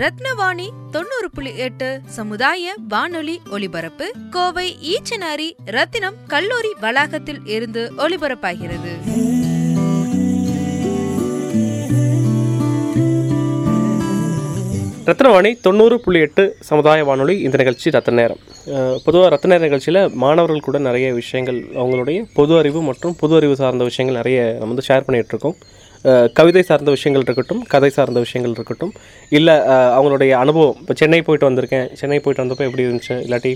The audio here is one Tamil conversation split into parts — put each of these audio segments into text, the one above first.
ரத்னவாணி தொண்ணூறு புள்ளி எட்டு சமுதாய வானொலி ஒலிபரப்பு கோவை ஈச்சனாரி ரத்தினம் கல்லூரி வளாகத்தில் இருந்து ஒலிபரப்பாகிறது. ரத்னவாணி தொண்ணூறு புள்ளி எட்டு சமுதாய வானொலி இந்த நிகழ்ச்சி ரத்த நேரம். பொதுவாக ரத்த நேர நிகழ்ச்சியில் மாணவர்கள் கூட நிறைய விஷயங்கள் அவங்களுடைய பொது அறிவு மற்றும் பொது அறிவு சார்ந்த விஷயங்கள் நிறைய நம்ம வந்து ஷேர் பண்ணிகிட்டு இருக்கோம். கவிதை சார்ந்த விஷயங்கள் இருக்கட்டும் கதை சார்ந்த விஷயங்கள் இருக்கட்டும் இல்லை அவங்களுடைய அனுபவம். இப்போ சென்னை போயிட்டு வந்திருக்கேன். சென்னை போயிட்டு வந்தப்போ எப்படி இருந்துச்சு? இல்லாட்டி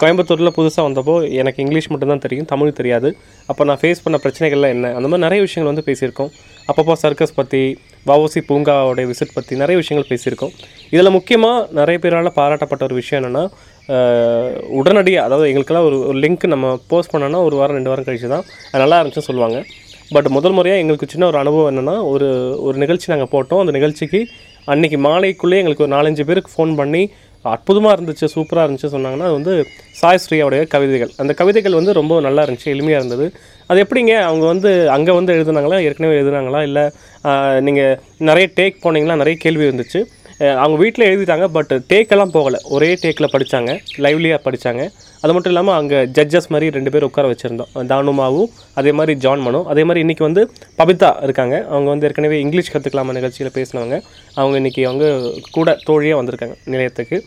கோயம்புத்தூரில் புதுசாக வந்தப்போ எனக்கு இங்கிலீஷ் மட்டும்தான் தெரியும் தமிழ் தெரியாது. அப்போ நான் ஃபேஸ் பண்ண பிரச்சனைகள்லாம் என்ன? அந்த மாதிரி நிறைய விஷயங்கள் வந்து பேசியிருக்கோம். அப்பப்போ சர்க்கஸ் பற்றி வவுசி பூங்காவோடைய விசிட் பற்றி நிறைய விஷயங்கள் பேசியிருக்கோம். இதில் முக்கியமாக நிறைய பேரால் பாராட்டப்பட்ட ஒரு விஷயம் என்னென்னா உடனடியாக அதாவது எங்களுக்கெல்லாம் ஒரு லிங்க் நம்ம போஸ்ட் பண்ணோன்னா ஒரு வாரம் ரெண்டு வாரம் கழிச்சு தான் அது நல்லா இருந்துச்சுன்னு சொல்லுவாங்க. பட் முதல் முறையாக எங்களுக்கு சின்ன ஒரு அனுபவம் என்னென்னா ஒரு ஒரு நிகழ்ச்சி நாங்கள் போட்டோம். அந்த நிகழ்ச்சிக்கு அன்றைக்கி மாலைக்குள்ளே எங்களுக்கு ஒரு நாலஞ்சு பேருக்கு ஃபோன் பண்ணி அற்புதமாக இருந்துச்சு சூப்பராக இருந்துச்சு சொன்னாங்கன்னா அது வந்து சாய் ஸ்ரீயாவுடைய கவிதைகள். அந்த கவிதைகள் வந்து ரொம்ப நல்லா இருந்துச்சு எளிமையாக இருந்தது. அது எப்படிங்க அவங்க வந்து அங்கே வந்து எழுதுனாங்களா ஏற்கனவே எழுதுனாங்களா இல்லை நீங்கள் நிறைய டேக் போனீங்களா நிறைய கேள்வி இருந்துச்சு. அவங்க வீட்டில் எழுதிட்டாங்க பட் டேக்கெல்லாம் போகலை. ஒரே டேக்கில் படித்தாங்க லைவ்லியாக படித்தாங்க அது மட்டும் இல்லாமல் அங்கே ஜட்ஜஸ் மாதிரி ரெண்டு பேர் உட்கார வச்சுருந்தோம். தானுமாவும் அதே மாதிரி ஜான் மனோ. அதே மாதிரி இன்றைக்கி வந்து பபிதா இருக்காங்க. அவங்க வந்து ஏற்கனவே இங்கிலீஷ் கற்றுக்கலாமா நிகழ்ச்சியில் பேசினவங்க. அவங்க இன்றைக்கி அவங்க கூட தோழியாக வந்திருக்காங்க நிலையத்துக்கு.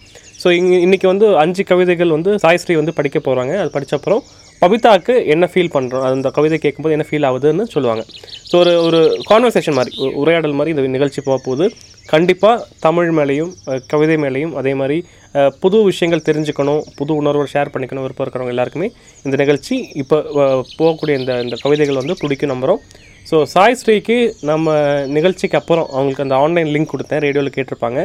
ஸோ இங்கே இன்றைக்கி வந்து அஞ்சு கவிதைகள் வந்து சாய்ஸ்ரீ வந்து படிக்க போகிறாங்க அது படிச்ச பபிதாவுக்கு என்ன ஃபீல் பண்ணுறோம் அந்த கவிதை கேட்கும்போது என்ன ஃபீல் ஆகுதுன்னு சொல்லுவாங்க. ஸோ ஒரு ஒரு கான்வர்சேஷன் மாதிரி உரையாடல் மாதிரி இந்த நிகழ்ச்சி போக போகுது கண்டிப்பாக தமிழ் மேலேயும் கவிதை மேலேயும் அதே மாதிரி புது விஷயங்கள் தெரிஞ்சுக்கணும் புது உணர்வை ஷேர் பண்ணிக்கணும் விருப்பம் இருக்கிறவங்க எல்லாருக்குமே. இந்த நிகழ்ச்சி இப்போ போகக்கூடிய இந்த இந்த கவிதைகள் வந்து பிடிக்கும் நம்புகிறோம் ஸோ சாய் ஸ்ரீக்கு நம்ம நிகழ்ச்சிக்கு அப்புறம் அவங்களுக்கு அந்த ஆன்லைன் லிங்க் கொடுத்தேன் ரேடியோவில் கேட்டிருப்பாங்க.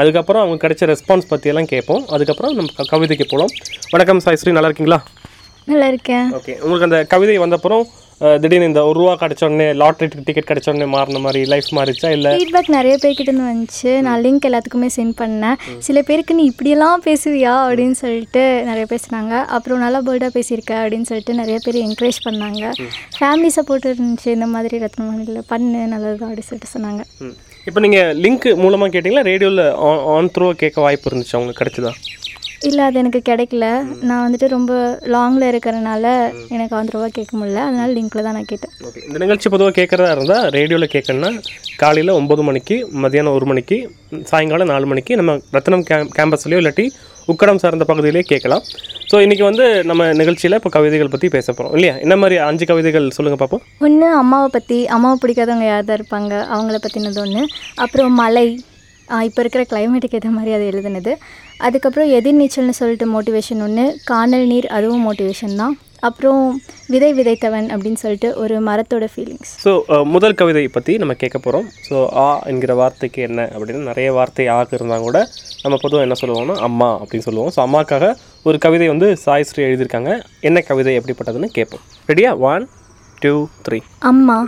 அதுக்கப்புறம் அவங்க கிடைச்ச ரெஸ்பான்ஸ் பற்றியெல்லாம் கேட்போம். அதுக்கப்புறம் நம்ம கவிதைக்கு போகலாம் வணக்கம் சாய் ஸ்ரீ நல்லா இருக்கீங்களா? நல்லா இருக்கேன். ஓகே உங்களுக்கு அந்த கவிதை வந்தப்புறம் திடீர்னு இந்த ஒரு ரூபா கிடைச்ச உடனே லாட்ரி டிக்கெட் கிடைச்ச உடனே மாறின மாதிரி லைஃப் மாறிச்சா இல்லை? ஃபீட்பேக் நிறைய பேர்கிட்ட இருந்து வந்துச்சு. நான் லிங்க் எல்லாத்துக்குமே சென்ட் பண்ணேன். சில பேருக்கு நீ இப்படியெல்லாம் பேசுவியா? அப்படின்னு சொல்லிட்டு நிறைய பேசுனாங்க அப்புறம் நல்லா போல்டாக பேசியிருக்க அப்படின்னு சொல்லிட்டு நிறைய பேர் என்கரேஜ் பண்ணாங்க. ஃபேமிலி சப்போர்ட் இருந்துச்சு. இந்த மாதிரி ரத்னமணியில் பண்ணு நல்லது அப்படி சொல்லிட்டு சொன்னாங்க. இப்போ நீங்கள் லிங்க் மூலமாக கேட்டிங்களா? ரேடியோவில் ஆன் த்ரூ கேட்க வாய்ப்பு இருந்துச்சு? அவங்களுக்கு கிடைச்சதா? இல்லை அது எனக்கு கிடைக்கல. நான் வந்துட்டு ரொம்ப லாங்கில் இருக்கிறனால எனக்கு அந்த ரூபா கேட்க முடியல. அதனால லிங்க்கில் தான் நான் கேட்டேன். ஓகே இந்த நிகழ்ச்சி பொதுவாக கேட்குறதா இருந்தால் ரேடியோவில் கேட்கணுன்னா காலையில் ஒம்பது மணிக்கு மதியானம் ஒரு மணிக்கு சாயங்காலம் நாலு மணிக்கு நம்ம ரத்னம் கேம் கேம்பஸ்லேயோ இல்லாட்டி உக்கடம் சார்ந்த பகுதியிலே கேட்கலாம். ஸோ இன்றைக்கி வந்து நம்ம நிகழ்ச்சியில் இப்போ கவிதைகள் பற்றி பேச போகிறோம் இல்லையா? என்ன மாதிரி அஞ்சு கவிதைகள் சொல்லுங்கள் பார்ப்போம் ஒன்று அம்மாவை பற்றி அம்மாவை பிடிக்காதவங்க யார் தான் இருப்பாங்க? அவங்கள பற்றினது ஒன்று அப்புறம் மலை. இப்போ இருக்கிற கிளைமேட்டுக்கு ஏற்ற மாதிரி அது எழுதுனது. அதுக்கப்புறம் எதிர்நீச்சல்னு சொல்லிட்டு மோட்டிவேஷன் ஒன்று காணல் நீர் அதுவும் மோட்டிவேஷன் தான். அப்புறம் விதை விதைத்தவன் அப்படின்னு சொல்லிட்டு ஒரு மரத்தோட ஃபீலிங்ஸ் ஸோ முதல் கவிதை பற்றி நம்ம கேட்க போகிறோம் ஸோ ஆ என்கிற வார்த்தைக்கு என்ன அப்படின்னு நிறைய வார்த்தை ஆக இருந்தால் கூட நம்ம பொதுவாக என்ன சொல்லுவோம்னா அம்மா அப்படின்னு சொல்லுவோம். ஸோ அம்மாக்காக ஒரு கவிதை வந்து சாய் ஸ்ரீ எழுதியிருக்காங்க. என்ன கவிதை எப்படிப்பட்டதுன்னு கேட்போம். ரெடியா ஒன் டூ த்ரீ அம்மா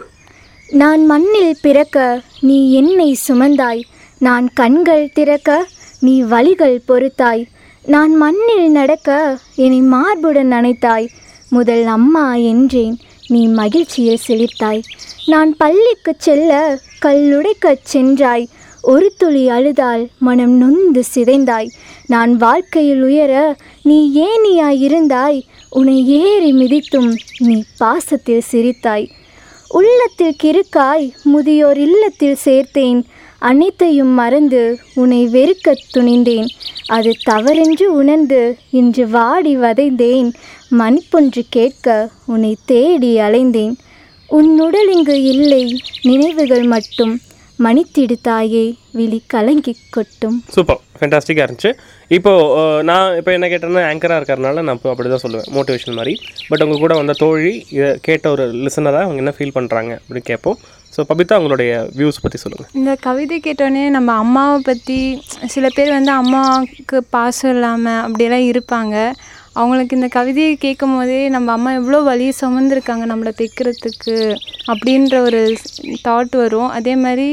நான் மண்ணில் பிறக்க நீ என்னை சுமந்தாய். நான் கண்கள் திறக்க நீ வழிகள் பொறுத்தாய். நான் மண்ணில் நடக்க என்னை மார்புடன் நனைத்தாய். முதல் அம்மா என்றேன் நீ மகிழ்ச்சியில் செழித்தாய் நான் பள்ளிக்குச் செல்ல கல்லுடைக்கச் சென்றாய். ஒரு துளி அழுதால் மனம் நொந்து சிதைந்தாய். நான் வாழ்க்கையில் உயர நீ ஏனியாய் இருந்தாய். உன்னை ஏறி மிதித்தும் நீ பாசத்தில் சிரித்தாய். உள்ளத்தில் கிறுக்காய் முதியோர் இல்லத்தில் சேர்த்தேன். அனைத்தையும் மறந்து உன்னை வெறுக்கத் துணிந்தேன். அது தவறென்று உணர்ந்து இன்று வாடி வதைந்தேன். மன்னிப்பொன்று கேட்க உன்னை தேடி அலைந்தேன். உன் உடல் இங்கு இல்லை நினைவுகள் மட்டும். மணித்திடு தாயே விழி கலங்கி கொட்டும். சூப்பர் ஃபென்டாஸ்டிக்காக இருந்துச்சு. இப்போது நான் இப்போ என்ன கேட்டேன்னா ஆங்கராக இருக்கிறனால நான் இப்போ அப்படி தான் சொல்லுவேன். மோட்டிவேஷன் மாதிரி. பட் உங்கள் கூட வந்த தோழி இதை கேட்ட ஒரு லிசனராக அவங்க என்ன ஃபீல் பண்ணுறாங்க அப்படின்னு கேட்போம். ஸோ பபிதா உங்களுடைய வியூஸ் பற்றி சொல்லுங்கள் இந்த கவிதை கேட்டோடனே நம்ம அம்மாவை பற்றி சில பேர் வந்து அம்மாவுக்கு பாசம் இல்லாமல் அப்படியெல்லாம் இருப்பாங்க. அவங்களுக்கு இந்த கவிதையை கேட்கும் போதே நம்ம அம்மா எவ்வளோ வழி சுமந்துருக்காங்க நம்மளை தைக்கிறதுக்கு அப்படின்ற ஒரு தாட் வரும். அதே மாதிரி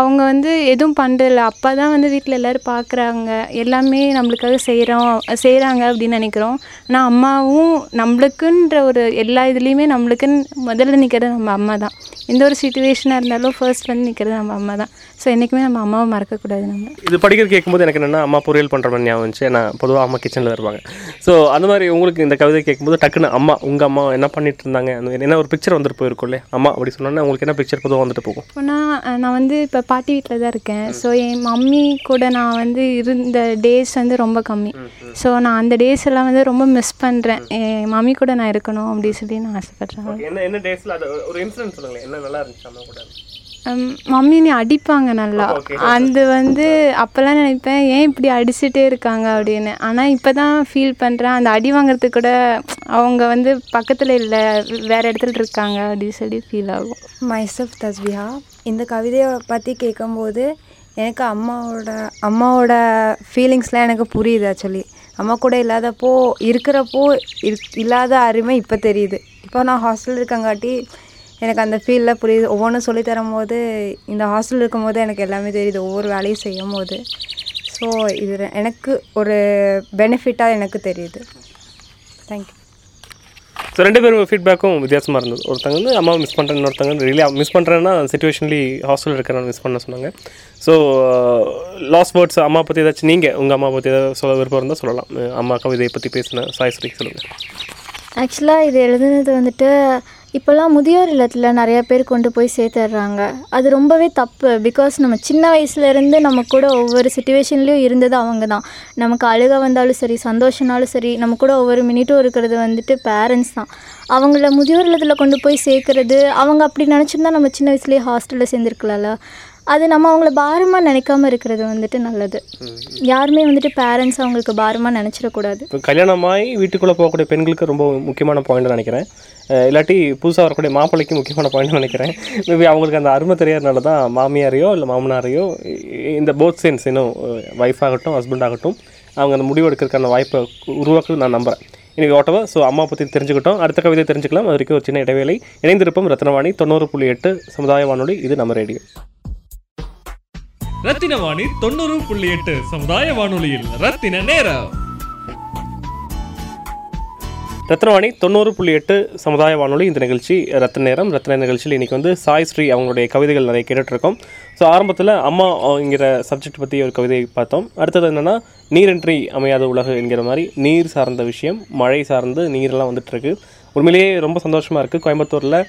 அவங்க வந்து எதுவும் பண்ணுறதில்ல அப்பா தான் வந்து வீட்டில் எல்லோரும் பார்க்குறாங்க எல்லாமே நம்மளுக்காக செய்கிறோம் செய்கிறாங்க அப்படின்னு நினைக்கிறோம். ஆனால் அம்மாவும் நம்மளுக்குன்ற ஒரு எல்லா இதுலேயுமே நம்மளுக்குன்னு முதல்ல நிற்கிறது நம்ம அம்மா தான் எந்த ஒரு சுச்சுவேஷனாக இருந்தாலும் ஃபர்ஸ்ட் வந்து நிற்கிறது நம்ம அம்மா தான் ஸோ என்றைக்குமே நம்ம அம்மாவை மறக்கக்கூடாது நம்ம. இது படிக்கிற கேட்கும்போது எனக்கு என்னென்னா அம்மா பொரியல் பண்ணுற மாதிரி ஞாபகம் வந்துச்சு. ஏன்னா பொதுவாக அம்மா கிச்சனில் இருப்பாங்க. ஸோ அந்த மாதிரி உங்களுக்கு இந்த கவிதை கேட்கும்போது டக்குன்னு அம்மா உங்கள் அம்மா என்ன பண்ணிட்டு இருந்தாங்க? அந்த மாதிரி என்ன ஒரு பிக்சர் வந்துட்டு போயிருக்கும் இல்லையா? அம்மா அப்படி சொன்னோன்னா உங்களுக்கு என்ன பிக்சர் பொதுவாக வந்துட்டு போகும்? இப்போனா நான் வந்து இப்போ பாட்டி வீட்டில் தான் இருக்கேன். ஸோ என் மம்மி கூட நான் வந்து இருந்த டேஸ் வந்து ரொம்ப கம்மி. ஸோ நான் அந்த டேஸ் எல்லாம் வந்து ரொம்ப மிஸ் பண்ணுறேன் என் மம்மி கூட நான் இருக்கணும் அப்படின்னு சொல்லி நான் ஆசைப்பட்றேன். என்ன என்ன டேஸில் அது ஒரு இன்சிடென்ட் சொல்லுங்களேன். என்ன நல்லா இருந்துச்சு அம்மா கூட? மம்மி நீ அடிப்பாங்க நல்லா. அது வந்து அப்போல்லாம் நினைப்பேன் ஏன் இப்படி அடிச்சுட்டே இருக்காங்க? அப்படின்னு. ஆனால் இப்போ தான் ஃபீல் பண்ணுறேன் அந்த அடி வாங்குறதுக்கு கூட அவங்க வந்து பக்கத்தில் இல்லை வேறு இடத்துல இருக்காங்க அப்படின்னு சொல்லி ஃபீல் ஆகும். மைசெல்ஃப் தஸ்பிஹா இந்த கவிதையை பற்றி கேட்கும்போது எனக்கு அம்மாவோட அம்மாவோட ஃபீலிங்ஸ்லாம் எனக்கு புரியுது ஆக்சுவலி அம்மா கூட இல்லாதப்போ இருக்கிறப்போ இரு- இல்லாத அருமை இப்போ தெரியுது. இப்போ நான் ஹாஸ்டல் இருக்கங்காட்டி எனக்கு அந்த ஃபீலில் புரியுது. ஒவ்வொன்றும் சொல்லி தரும்போது இந்த ஹாஸ்டல் இருக்கும்போது எனக்கு எல்லாமே தெரியுது. ஒவ்வொரு வேலையும் செய்யும் போது ஸோ இது எனக்கு ஒரு பெனிஃபிட்டாக எனக்கு தெரியுது. தேங்க்யூ ஸோ ரெண்டு பேரும் ஃபீட்பேக்கும் வித்தியாசமாக இருந்தது. ஒருத்தங்க வந்து அம்மா மிஸ் பண்ணுறேன் இன்னொருத்தங்க வந்து ரியலி மிஸ் பண்ணுறேன்னா சுச்சுவேஷன்லி ஹாஸ்டலில் இருக்கிறனால மிஸ் பண்ண சொன்னாங்க. ஸோ லாஸ்ட் வேர்ட்ஸ் அம்மா பற்றி ஏதாச்சும் நீங்கள் உங்கள் அம்மா பற்றி ஏதாவது சொல்ல விருப்பம் இருந்தால் சொல்லலாம். அம்மா கவிதையை பற்றி பேசின சாய்ஸ்ரீ சொல்லுங்கள் ஆக்சுவலாக இது எழுதுனது வந்துட்டு இப்போல்லாம் முதியோர் இல்லத்தில் நிறைய பேர் கொண்டு போய் சேர்த்துடுறாங்க. அது ரொம்பவே தப்பு. பிகாஸ் நம்ம சின்ன வயசுலேருந்து நம்ம கூட ஒவ்வொரு சுச்சுவேஷன்லேயும் இருந்தது அவங்க தான். நமக்கு அழுக வந்தாலும் சரி சந்தோஷம்னாலும் சரி நம்ம கூட ஒவ்வொரு மினிட்டும் இருக்கிறது வந்துட்டு பேரண்ட்ஸ் தான். அவங்கள முதியோர் இல்லத்தில் கொண்டு போய் சேர்க்கறது அவங்க அப்படி நினச்சிருந்தா நம்ம சின்ன வயசுலேயே ஹாஸ்டலில் சேர்ந்துருக்கலாம்ல. அது நம்ம அவங்கள பாரமாக நினைக்காம இருக்கிறது வந்துட்டு நல்லது. யாருமே வந்துட்டு பேரண்ட்ஸ் அவங்களுக்கு பாரமாக நினச்சிடக்கூடாது. இப்போ கல்யாணமாகி வீட்டுக்குள்ளே போகக்கூடிய பெண்களுக்கு ரொம்ப முக்கியமான பாயிண்ட் நினைக்கிறேன். இல்லாட்டி புதுசாக வரக்கூடிய மாப்பிள்ளைக்கு முக்கியமான பாயிண்ட் நினைக்கிறேன். மேபி அவங்களுக்கு அந்த அருமை தெரியாதனால தான் மாமியாரையோ இல்லை மாமனாரையோ இந்த போத் சென்ஸ் இன்னும் ஒய்ஃப் ஆகட்டும் ஹஸ்பண்ட் ஆகட்டும் அவங்க அந்த முடிவு எடுக்கிறதுக்கான வாய்ப்பை உருவாக்குது நான் நம்புகிறேன் இன்றைக்கி ஓட்டவா ஸோ அம்மா பற்றி தெரிஞ்சுக்கிட்டோம். அடுத்த கவிதை தெரிஞ்சுக்கலாம். அது வரைக்கும் ஒரு சின்ன இடைவேளை. இணைந்திருப்போம் ரத்னவாணி தொண்ணூறு புள்ளி எட்டு சமுதாய வானொலி இது நம்ம ரேடியோ ரத்தின வாணி தொண்ணூறு புள்ளி எட்டு சமுதாய வானொலியில். ரத்தின நேரம். ரத்னவாணி தொண்ணூறு புள்ளி எட்டு சமுதாய வானொலி இந்த நிகழ்ச்சி ரத்ன நேரம். ரத்ன நிகழ்ச்சியில் இன்றைக்கி வந்து சாய் ஸ்ரீ அவங்களுடைய கவிதைகள் நிறைய கேட்டுட்ருக்கோம். ஸோ ஆரம்பத்தில் அம்மா என்கிற சப்ஜெக்ட் பற்றி ஒரு கவிதை பார்த்தோம். அடுத்தது என்னென்னா நீரின்றி அமையாத உலகு என்கிற மாதிரி நீர் சார்ந்த விஷயம் மழை சார்ந்து நீரெல்லாம் வந்துட்டுருக்கு உண்மையிலேயே ரொம்ப சந்தோஷமாக இருக்குது கோயம்புத்தூரில்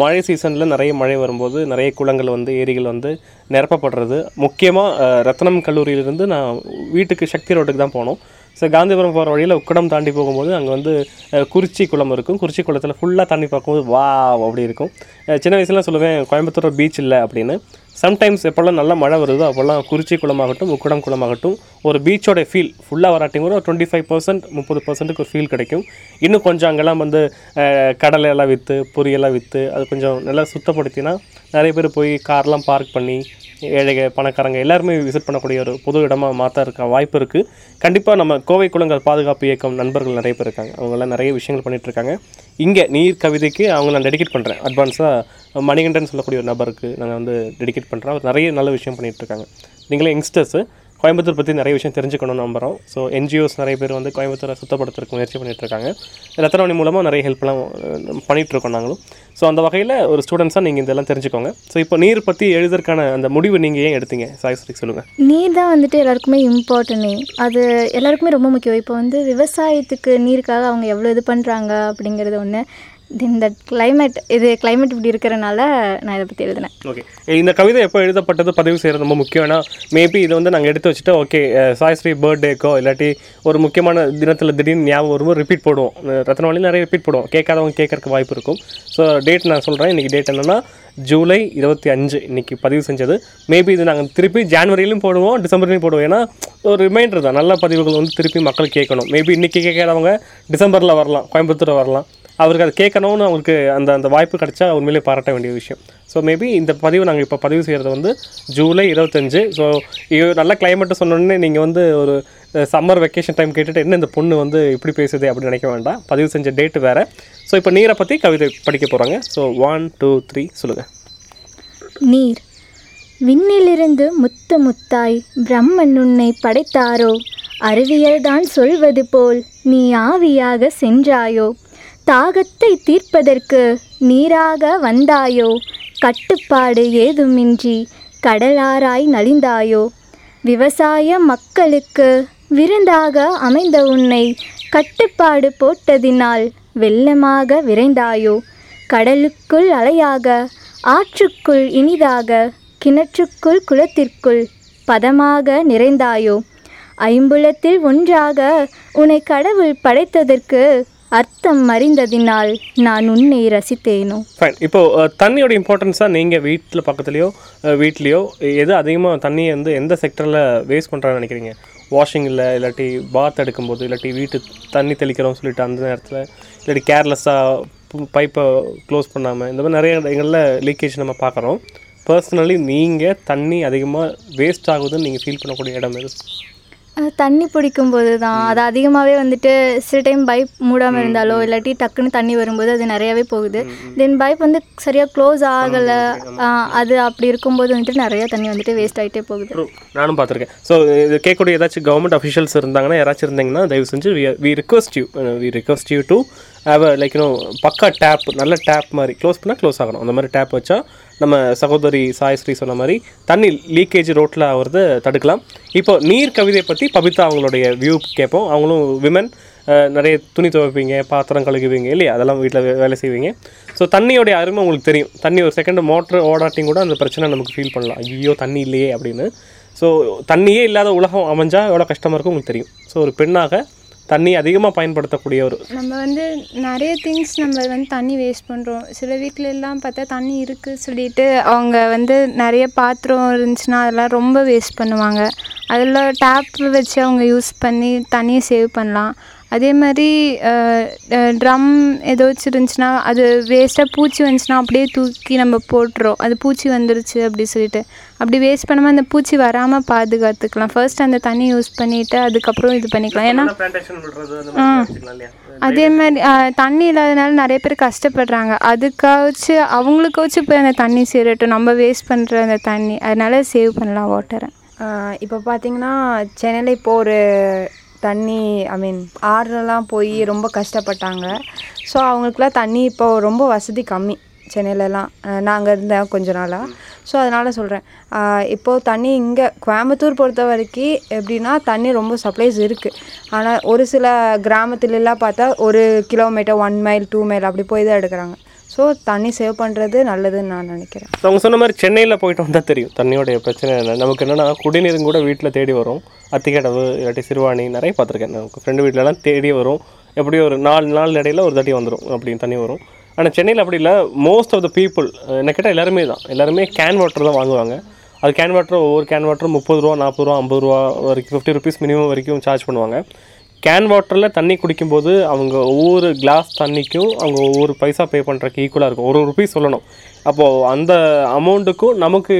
மழை சீசனில் நிறைய மழை வரும்போது நிறைய குளங்கள் வந்து ஏரிகள் வந்து நிரப்பப்படுறது. முக்கியமாக ரத்னம் கல்லூரியிலிருந்து நான் வீட்டுக்கு சக்தி ரோட்டுக்கு தான் போனோம். ஸோ காந்திபுரம் போகிற வழியில் உக்கடம் தாண்டி போகும்போது அங்கே வந்து குறிச்சி குளம் இருக்கும். குறிச்சி குளத்தில் ஃபுல்லாக தாண்டி பார்க்கும்போது வா அப்படி இருக்கும். சின்ன வயசுலாம் சொல்லுவேன் கோயம்புத்தூர் பீச் இல்லை அப்படின்னு. சம்டைம்ஸ் எப்போல்லாம் நல்ல மழை வருதோ அப்போல்லாம் குறிச்சி குளமாகட்டும் உக்கடம் குளமாகட்டும் ஒரு பீச்சோட ஃபீல் ஃபுல்லாக வராட்டியும் கூட ஒரு டுவெண்ட்டி ஃபைவ் பர்சன்ட் முப்பது பர்சன்ட்டுக்கு ஒரு ஃபீல் கிடைக்கும். இன்னும் கொஞ்சம் அங்கெல்லாம் வந்து கடலையெல்லாம் விற்று பொரியெல்லாம் விற்று அது கொஞ்சம் நல்லா சுத்தப்படுத்தினா நிறைய பேர் போய் கார்லாம் பார்க் பண்ணி ஏழைக பணக்காரங்க எல்லாருமே விசிட் பண்ணக்கூடிய ஒரு பொது இடமாக மாற்ற இருக்க வாய்ப்பு இருக்குது கண்டிப்பாக நம்ம கோவை குளங்கள் பாதுகாப்பு இயக்கம் நண்பர்கள் நிறைய பேர் இருக்காங்க. அவங்களாம் நிறைய விஷயங்கள் பண்ணிகிட்ருக்காங்க இங்கே நீர் கவிதைக்கு அவங்க நான் டெடிகேட் பண்ணுறேன் அட்வான்ஸாக மணிகண்டன் சொல்லக்கூடிய ஒரு நபருக்கு நாங்கள் வந்து டெடிகேட் பண்ணுறோம் அவர் நிறைய நல்ல விஷயம் பண்ணிகிட்ருக்காங்க இருக்காங்க. நீங்களே யங்ஸ்டர்ஸு கோயம்புத்தூர் பற்றி நிறைய விஷயம் தெரிஞ்சுக்கணும்னு நம்புகிறோம் ஸோ என்ஜிஓஸ் நிறைய பேர் வந்து கோயம்புத்தூரை சுத்தப்படுத்துறதுக்கு முயற்சி பண்ணிகிட்ருக்காங்க இருக்காங்க மூலமாக நிறைய ஹெல்ப்லாம் பண்ணிகிட்டு இருக்கோம் நாங்களும். ஸோ அந்த வகையில் ஒரு ஸ்டூடெண்ட்ஸாக நீங்கள் இதெல்லாம் தெரிஞ்சுக்கோங்க. ஸோ இப்போ நீர் பற்றி எழுதுறதுக்கான அந்த முடிவு நீங்கள் ஏன் எடுத்தீங்க? சாய்ஸ்ரீ சொல்லுங்கள் நீர் தான் வந்துட்டு எல்லாருக்குமே இம்பார்ட்டனே அது எல்லாருக்குமே ரொம்ப முக்கியம். இப்போ வந்து விவசாயத்துக்கு நீருக்காக அவங்க எவ்வளோ இது பண்ணுறாங்க அப்படிங்கிறது ஒன்று தின் தட் கிளைமேட் இது கிளைமேட் இப்படி இருக்கிறனால நான் இதை பற்றி எழுதினேன். ஓகே இந்த கவிதை எப்போ எழுதப்பட்டது பதிவு செய்கிறது ரொம்ப முக்கியம்னா மேபி இதை வந்து நாங்கள் எடுத்து வச்சுட்டு ஓகே சாய்ஸ்ரீ பர்த்டேக்கோ இல்லாட்டி ஒரு முக்கியமான தினத்தில் திடீர்னு ஞாபகம் வரும்போது ரிப்பீட் போடுவோம். ரத்னவாளி நிறைய ரிப்பீட் போடுவோம். கேட்காதவங்க கேட்கறக்கு வாய்ப்பு இருக்கும். ஸோ டேட் நான் சொல்கிறேன் இன்றைக்கி டேட் என்னென்னா ஜூலை இருபத்தி அஞ்சு இன்றைக்கி பதிவு செஞ்சது. மேபி இது நாங்கள் திருப்பி ஜான்வரியிலும் போடுவோம் டிசம்பர்லையும் போடுவோம். ஏன்னா ஒரு ரிமைண்டர் தான். நல்ல பதிவுகள் வந்து திருப்பி மக்கள் கேட்கணும். மேபி இன்றைக்கி கேட்காதவங்க டிசம்பரில் வரலாம் கோயம்புத்தூர் வரலாம். அவருக்கு அதை கேட்கணும்னு அவருக்கு அந்த அந்த வாய்ப்பு கிடைச்சா உண்மையிலே பாராட்ட வேண்டிய விஷயம். ஸோ மேபி இந்த பதிவு நாங்கள் இப்போ பதிவு செய்கிறது வந்து ஜூலை இருபத்தஞ்சு. ஸோ நல்ல கிளைமேட்டு சொன்னோடனே நீங்கள் வந்து ஒரு சம்மர் வெக்கேஷன் டைம் கேட்டுட்டு என்ன இந்த பொண்ணு வந்து இப்படி பேசுது அப்படின்னு நினைக்க வேண்டாம். பதிவு செஞ்ச டேட்டு வேறு. ஸோ இப்போ நீரை பற்றி கவிதை படிக்க போகிறாங்க ஸோ ஒன் டூ த்ரீ சொல்லுங்கள் நீர் விண்ணிலிருந்து முத்து முத்தாய் பிரம்மன் உன்னை படைத்தாரோ? அறிவியல்தான் சொல்வது போல் நீ ஆவியாக சென்றாயோ? தாகத்தை தீர்ப்பதற்கு நீராக வந்தாயோ? கட்டுப்பாடு ஏதுமின்றி கடலாராய் நலிந்தாயோ? விவசாய மக்களுக்கு விருந்தாக அமைந்த உன்னை கட்டுப்பாடு போட்டதினால் வெள்ளமாக விரைந்தாயோ? கடலுக்குள் அலையாக ஆற்றுக்குள் இனிதாக கிணற்றுக்குள் குளத்திற்குள் பதமாக நிறைந்தாயோ? ஐம்புலத்தில் ஒன்றாக உன்னை கடவுள் படைத்ததற்கு அர்த்தம் அறிந்ததினால் நான் உன்னை ரசித்தேனோ? ஃபைன் இப்போ தண்ணியோட இம்பார்ட்டன்ஸாக நீங்கள் வீட்டில் பக்கத்துலேயோ வீட்லேயோ எது அதிகமாக தண்ணியை வந்து எந்த செக்டரில் வேஸ்ட் பண்ணுறான்னு நினைக்கிறீங்க? வாஷிங்கில் இல்லாட்டி பாத் எடுக்கும்போது இல்லாட்டி வீட்டு தண்ணி தெளிக்கிறோம் சொல்லிட்டு அந்த நேரத்தில் இல்லாட்டி கேர்லெஸ்ஸாக பைப்பை க்ளோஸ் பண்ணாமல் இந்த மாதிரி நிறைய இடங்களில் லீக்கேஜ் நம்ம பார்க்குறோம். பர்சனலி நீங்கள் தண்ணி அதிகமாக வேஸ்ட் ஆகுதுன்னு நீங்கள் ஃபீல் பண்ணக்கூடிய இடம் எது? தண்ணி பிடிக்கும்போது தான். அது அதிகமாகவே வந்துட்டு சில டைம் பைப் மூடாமல் இருந்தாலோ இல்லாட்டி டக்குன்னு தண்ணி வரும்போது அது நிறையாவே போகுது. தென் பைப் வந்து சரியாக க்ளோஸ் ஆகலை. அது அப்படி இருக்கும்போது வந்துட்டு நிறைய தண்ணி வந்துட்டு வேஸ்ட் ஆகிட்டே போகுது. நானும் பார்த்துருக்கேன். ஸோ இது கேட்கக்கூடிய ஏதாச்சும் கவர்மெண்ட் அஃபிஷியல்ஸ் இருந்தாங்கன்னா யாராச்சும் இருந்தீங்கன்னா தயவு செஞ்சு we request you we request you to have like you know பக்கா டேப் நல்ல டேப் மாதிரி. க்ளோஸ் பண்ணால் க்ளோஸ் ஆகணும். அந்த மாதிரி டேப் வச்சா நம்ம சகோதரி சாயஸ்ரீ சொன்ன மாதிரி தண்ணி லீக்கேஜ் ரோட்டில் ஆகிறத தடுக்கலாம். இப்போ நீர் கவிதையை பற்றி பபிதா அவங்களுடைய வியூ கேட்போம். அவங்களும் விமன் நிறைய துணி துவைப்பீங்க பாத்திரம் கழுகுவீங்க இல்லையா? அதெல்லாம் வீட்டில் வேலை செய்வீங்க. ஸோ தண்ணியோடைய அருமை உங்களுக்கு தெரியும். தண்ணி ஒரு செகண்ட் மோட்டர் ஓடாட்டியும் கூட அந்த பிரச்சனை நமக்கு ஃபீல் பண்ணலாம். ஐயோ தண்ணி இல்லையே அப்படின்னு. ஸோ தண்ணியே இல்லாத உலகம் அமைஞ்சால் எவ்வளோ கஷ்டமாக இருக்கும் உங்களுக்கு தெரியும். ஸோ ஒரு பெண்ணாக தண்ணி அதிகமாக பயன்படுத்தக்கூடிய ஒரு நம்ம வந்து நிறைய திங்ஸ் நம்ம வந்து தண்ணி வேஸ்ட் பண்ணுறோம் சில வீட்டில எல்லாம் பார்த்தா தண்ணி இருக்குது சொல்லிட்டு அவங்க வந்து நிறைய பாத்திரம் இருந்துச்சுன்னா அதெல்லாம் ரொம்ப வேஸ்ட் பண்ணுவாங்க. அதில் டேப் வச்சு அவங்க யூஸ் பண்ணி தண்ணியை சேவ் பண்ணலாம். அதே மாதிரி ட்ரம் ஏதாச்சும் இருந்துச்சுன்னா அது வேஸ்ட்டாக பூச்சி வந்துச்சுன்னா அப்படியே தூக்கி நம்ம போட்டுறோம். அது பூச்சி வந்துருச்சு அப்படி சொல்லிட்டு. அப்படி வேஸ்ட் பண்ணாமல் அந்த பூச்சி வராமல் பாதுகாத்துக்கலாம். ஃபர்ஸ்ட் அந்த தண்ணி யூஸ் பண்ணிவிட்டு அதுக்கப்புறம் இது பண்ணிக்கலாம். ஏன்னா அதே மாதிரி தண்ணி இல்லாதனால நிறைய பேர் கஷ்டப்படுறாங்க. அதுக்காச்சு அவங்களுக்காச்சும் போய் அந்த தண்ணி சேரட்டும். நம்ம வேஸ்ட் பண்ணுற அந்த தண்ணி. அதனால சேவ் பண்ணலாம் வாட்டரை இப்போ பார்த்தீங்கன்னா சென்னையில் இப்போ ஒரு தண்ணி ஐ மீன் ஆறுலாம் போய் ரொம்ப கஷ்டப்பட்டாங்க. ஸோ அவங்களுக்குலாம் தண்ணி இப்போ ரொம்ப வசதி கம்மி சென்னையிலலாம். நாங்கள் இருந்தேன் கொஞ்ச நாளாக ஸோ அதனால் சொல்கிறேன் இப்போது தண்ணி இங்கே கோயம்புத்தூர் பொறுத்த வரைக்கும் எப்படின்னா தண்ணி ரொம்ப சப்ளைஸ் இருக்குது ஆனால் ஒரு சில கிராமத்துலலாம் பார்த்தா ஒரு kilometre one mile two mile அப்படி போய் தான் எடுக்கிறாங்க. ஸோ தண்ணி சேவ் பண்ணுறது நல்லதுன்னு நான் நினைக்கிறேன். அவங்க சொன்ன மாதிரி சென்னையில் போயிட்டு வந்தால் தெரியும். தண்ணியோடைய பிரச்சனை என்ன? நமக்கு என்னென்னா குடிநீரும் கூட வீட்டில் தேடி வரும். அத்திக்கடவு இல்லாட்டி சிறுவாணி நிறைய பார்த்துருக்கேன். நமக்கு ஃப்ரெண்டு வீட்டிலலாம் தேடி வரும். எப்படியும் ஒரு நாலு நாள் இடையில ஒரு தட்டி வந்துடும் அப்படின்னு தண்ணி வரும். ஆனால் சென்னையில் அப்படி இல்லை. மோஸ்ட் ஆஃப் த பீப்புள் என்ன கேட்டால் எல்லாருமே தான். எல்லாருமே கேன் வாட்டர் தான் வாங்குவாங்க. அது கேன் வாட்டர் ஒவ்வொரு கேன் வாட்டரும் முப்பது ரூபா நாற்பது ரூபா ஐம்பது ரூபா வரைக்கும் ஃபிஃப்டி ருபீஸ் மினிமம் வரைக்கும் சார்ஜ் பண்ணுவாங்க. கேன் வாட்டரில் தண்ணி குடிக்கும்போது அவங்க ஒவ்வொரு கிளாஸ் தண்ணிக்கும் அவங்க ஒவ்வொரு பைசா பே பண்ணுறக்கு ஈக்குவலாக இருக்கும். ஒரு ருபீஸ் சொல்லணும். அப்போது அந்த அமௌண்ட்டுக்கும் நமக்கு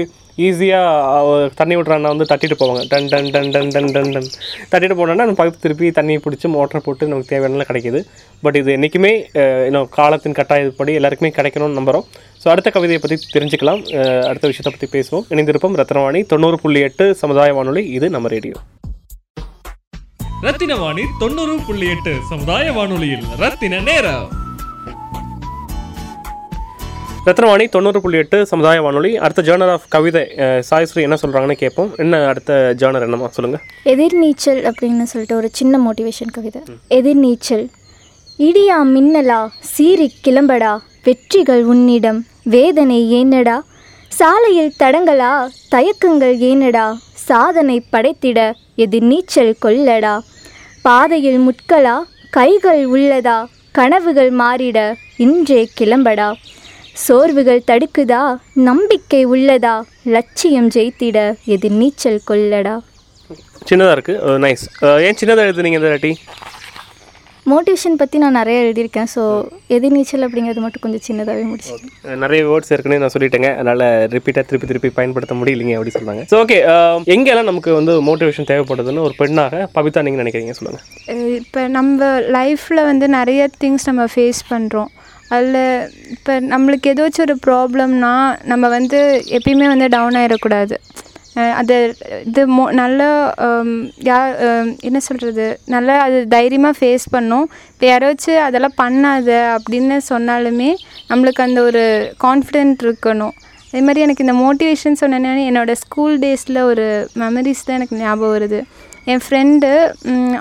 ஈஸியாக தண்ணி விட்றான்னா வந்து தட்டிட்டு போவாங்க. டன் டன் டன் டன் டன் டன் டன். தட்டிட்டு போனோன்னா அந்த பைப் திருப்பி தண்ணியை பிடிச்சி மோட்டர் போட்டு நமக்கு தேவையானலாம் கிடைக்கிது. பட் இது என்றைக்குமே இன்னும் காலத்தின் கட்டாயப்படி எல்லாருக்குமே கிடைக்கணும்னு நம்புகிறோம் ஸோ அடுத்த கவிதையை பற்றி தெரிஞ்சுக்கலாம். அடுத்த விஷயத்தை பற்றி பேசுவோம். இணைந்திருப்போம் ரத்னவாணி தொண்ணூறு புள்ளி எட்டு சமுதாய வானொலி. இது நம்ம ரேடியோ. ரத்தின வாணி தொண்ணூறு புள்ளி எட்டு சமுதாய வானொலியில். ரத்தின நேரம். ரத்னவாணி தொண்ணூறு புள்ளி எட்டு சமுதாய வானொலி. அடுத்த ஜேர்னர் ஆஃப் கவிதை சாய்ஸ்ரீ என்ன சொல்கிறாங்கன்னு கேட்போம். என்ன அடுத்த ஜேர்னர் என்னமா சொல்லுங்கள் எதிர்நீச்சல் அப்படின்னு சொல்லிட்டு ஒரு சின்ன மோட்டிவேஷன் கவிதை. எதிர்நீச்சல் இடியா மின்னலா சீறி கிளம்படா வெற்றிகள் உன்னிடம் வேதனை ஏனடா? சாலையில் தடங்களா தயக்கங்கள் ஏனடா? சாதனை படைத்திட எதிர்நீச்சல் கொள்ளடா. பாதையில் முட்களா கைகள் உள்ளதா. கனவுகள் மாறிட இன்றே கிளம்படா. சோர்வுகள் தடுக்குதா நம்பிக்கை உள்ளதா. லட்சியம் ஜெயித்திட எதிர் நீச்சல் கொள்ளடா. சின்னதாக இருக்குது நைஸ் ஏன் சின்னதாக எழுதுனீங்க இந்த மோட்டிவேஷன் பற்றி நான் நிறைய எழுதியிருக்கேன். ஸோ எதிர்நீச்சல் அப்படிங்கிறது மட்டும் கொஞ்சம் சின்னதாகவே முடிச்சு. நிறைய வேர்ட்ஸ் ஏற்கனவே நான் சொல்லிட்டேங்க. அதனால் ரிப்பீட்டாக திருப்பி திருப்பி பயன்படுத்த முடியலைங்க அப்படி சொல்கிறாங்க ஸோ ஓகே எங்கெல்லாம் நமக்கு வந்து மோட்டிவேஷன் தேவைப்படுதுன்னு ஒரு பெண்ணாக பபிதா நீங்கள் நினைக்கிறீங்க சொல்லுங்கள் இப்போ நம்ம லைஃப்பில் வந்து நிறைய திங்ஸ் நம்ம ஃபேஸ் பண்ணுறோம் அதில் இப்போ நம்மளுக்கு ஏதாச்சும் ஒரு ப்ராப்ளம்னா நம்ம வந்து எப்பயுமே வந்து டவுன் ஆகிடக்கூடாது அது இது மோ நல்ல யார் என்ன சொல்கிறது நல்லா அது தைரியமாக ஃபேஸ் பண்ணும். இப்போ யாராச்சும் அதெல்லாம் பண்ணாத அப்படின்னு சொன்னாலுமே நம்மளுக்கு அந்த ஒரு கான்ஃபிடென்ட் இருக்கணும். அதே மாதிரி எனக்கு இந்த மோட்டிவேஷன் சொன்னேன்னு என்னோடய ஸ்கூல் டேஸில் ஒரு மெமரிஸ் தான் எனக்கு ஞாபகம் வருது. என் ஃப்ரெண்டு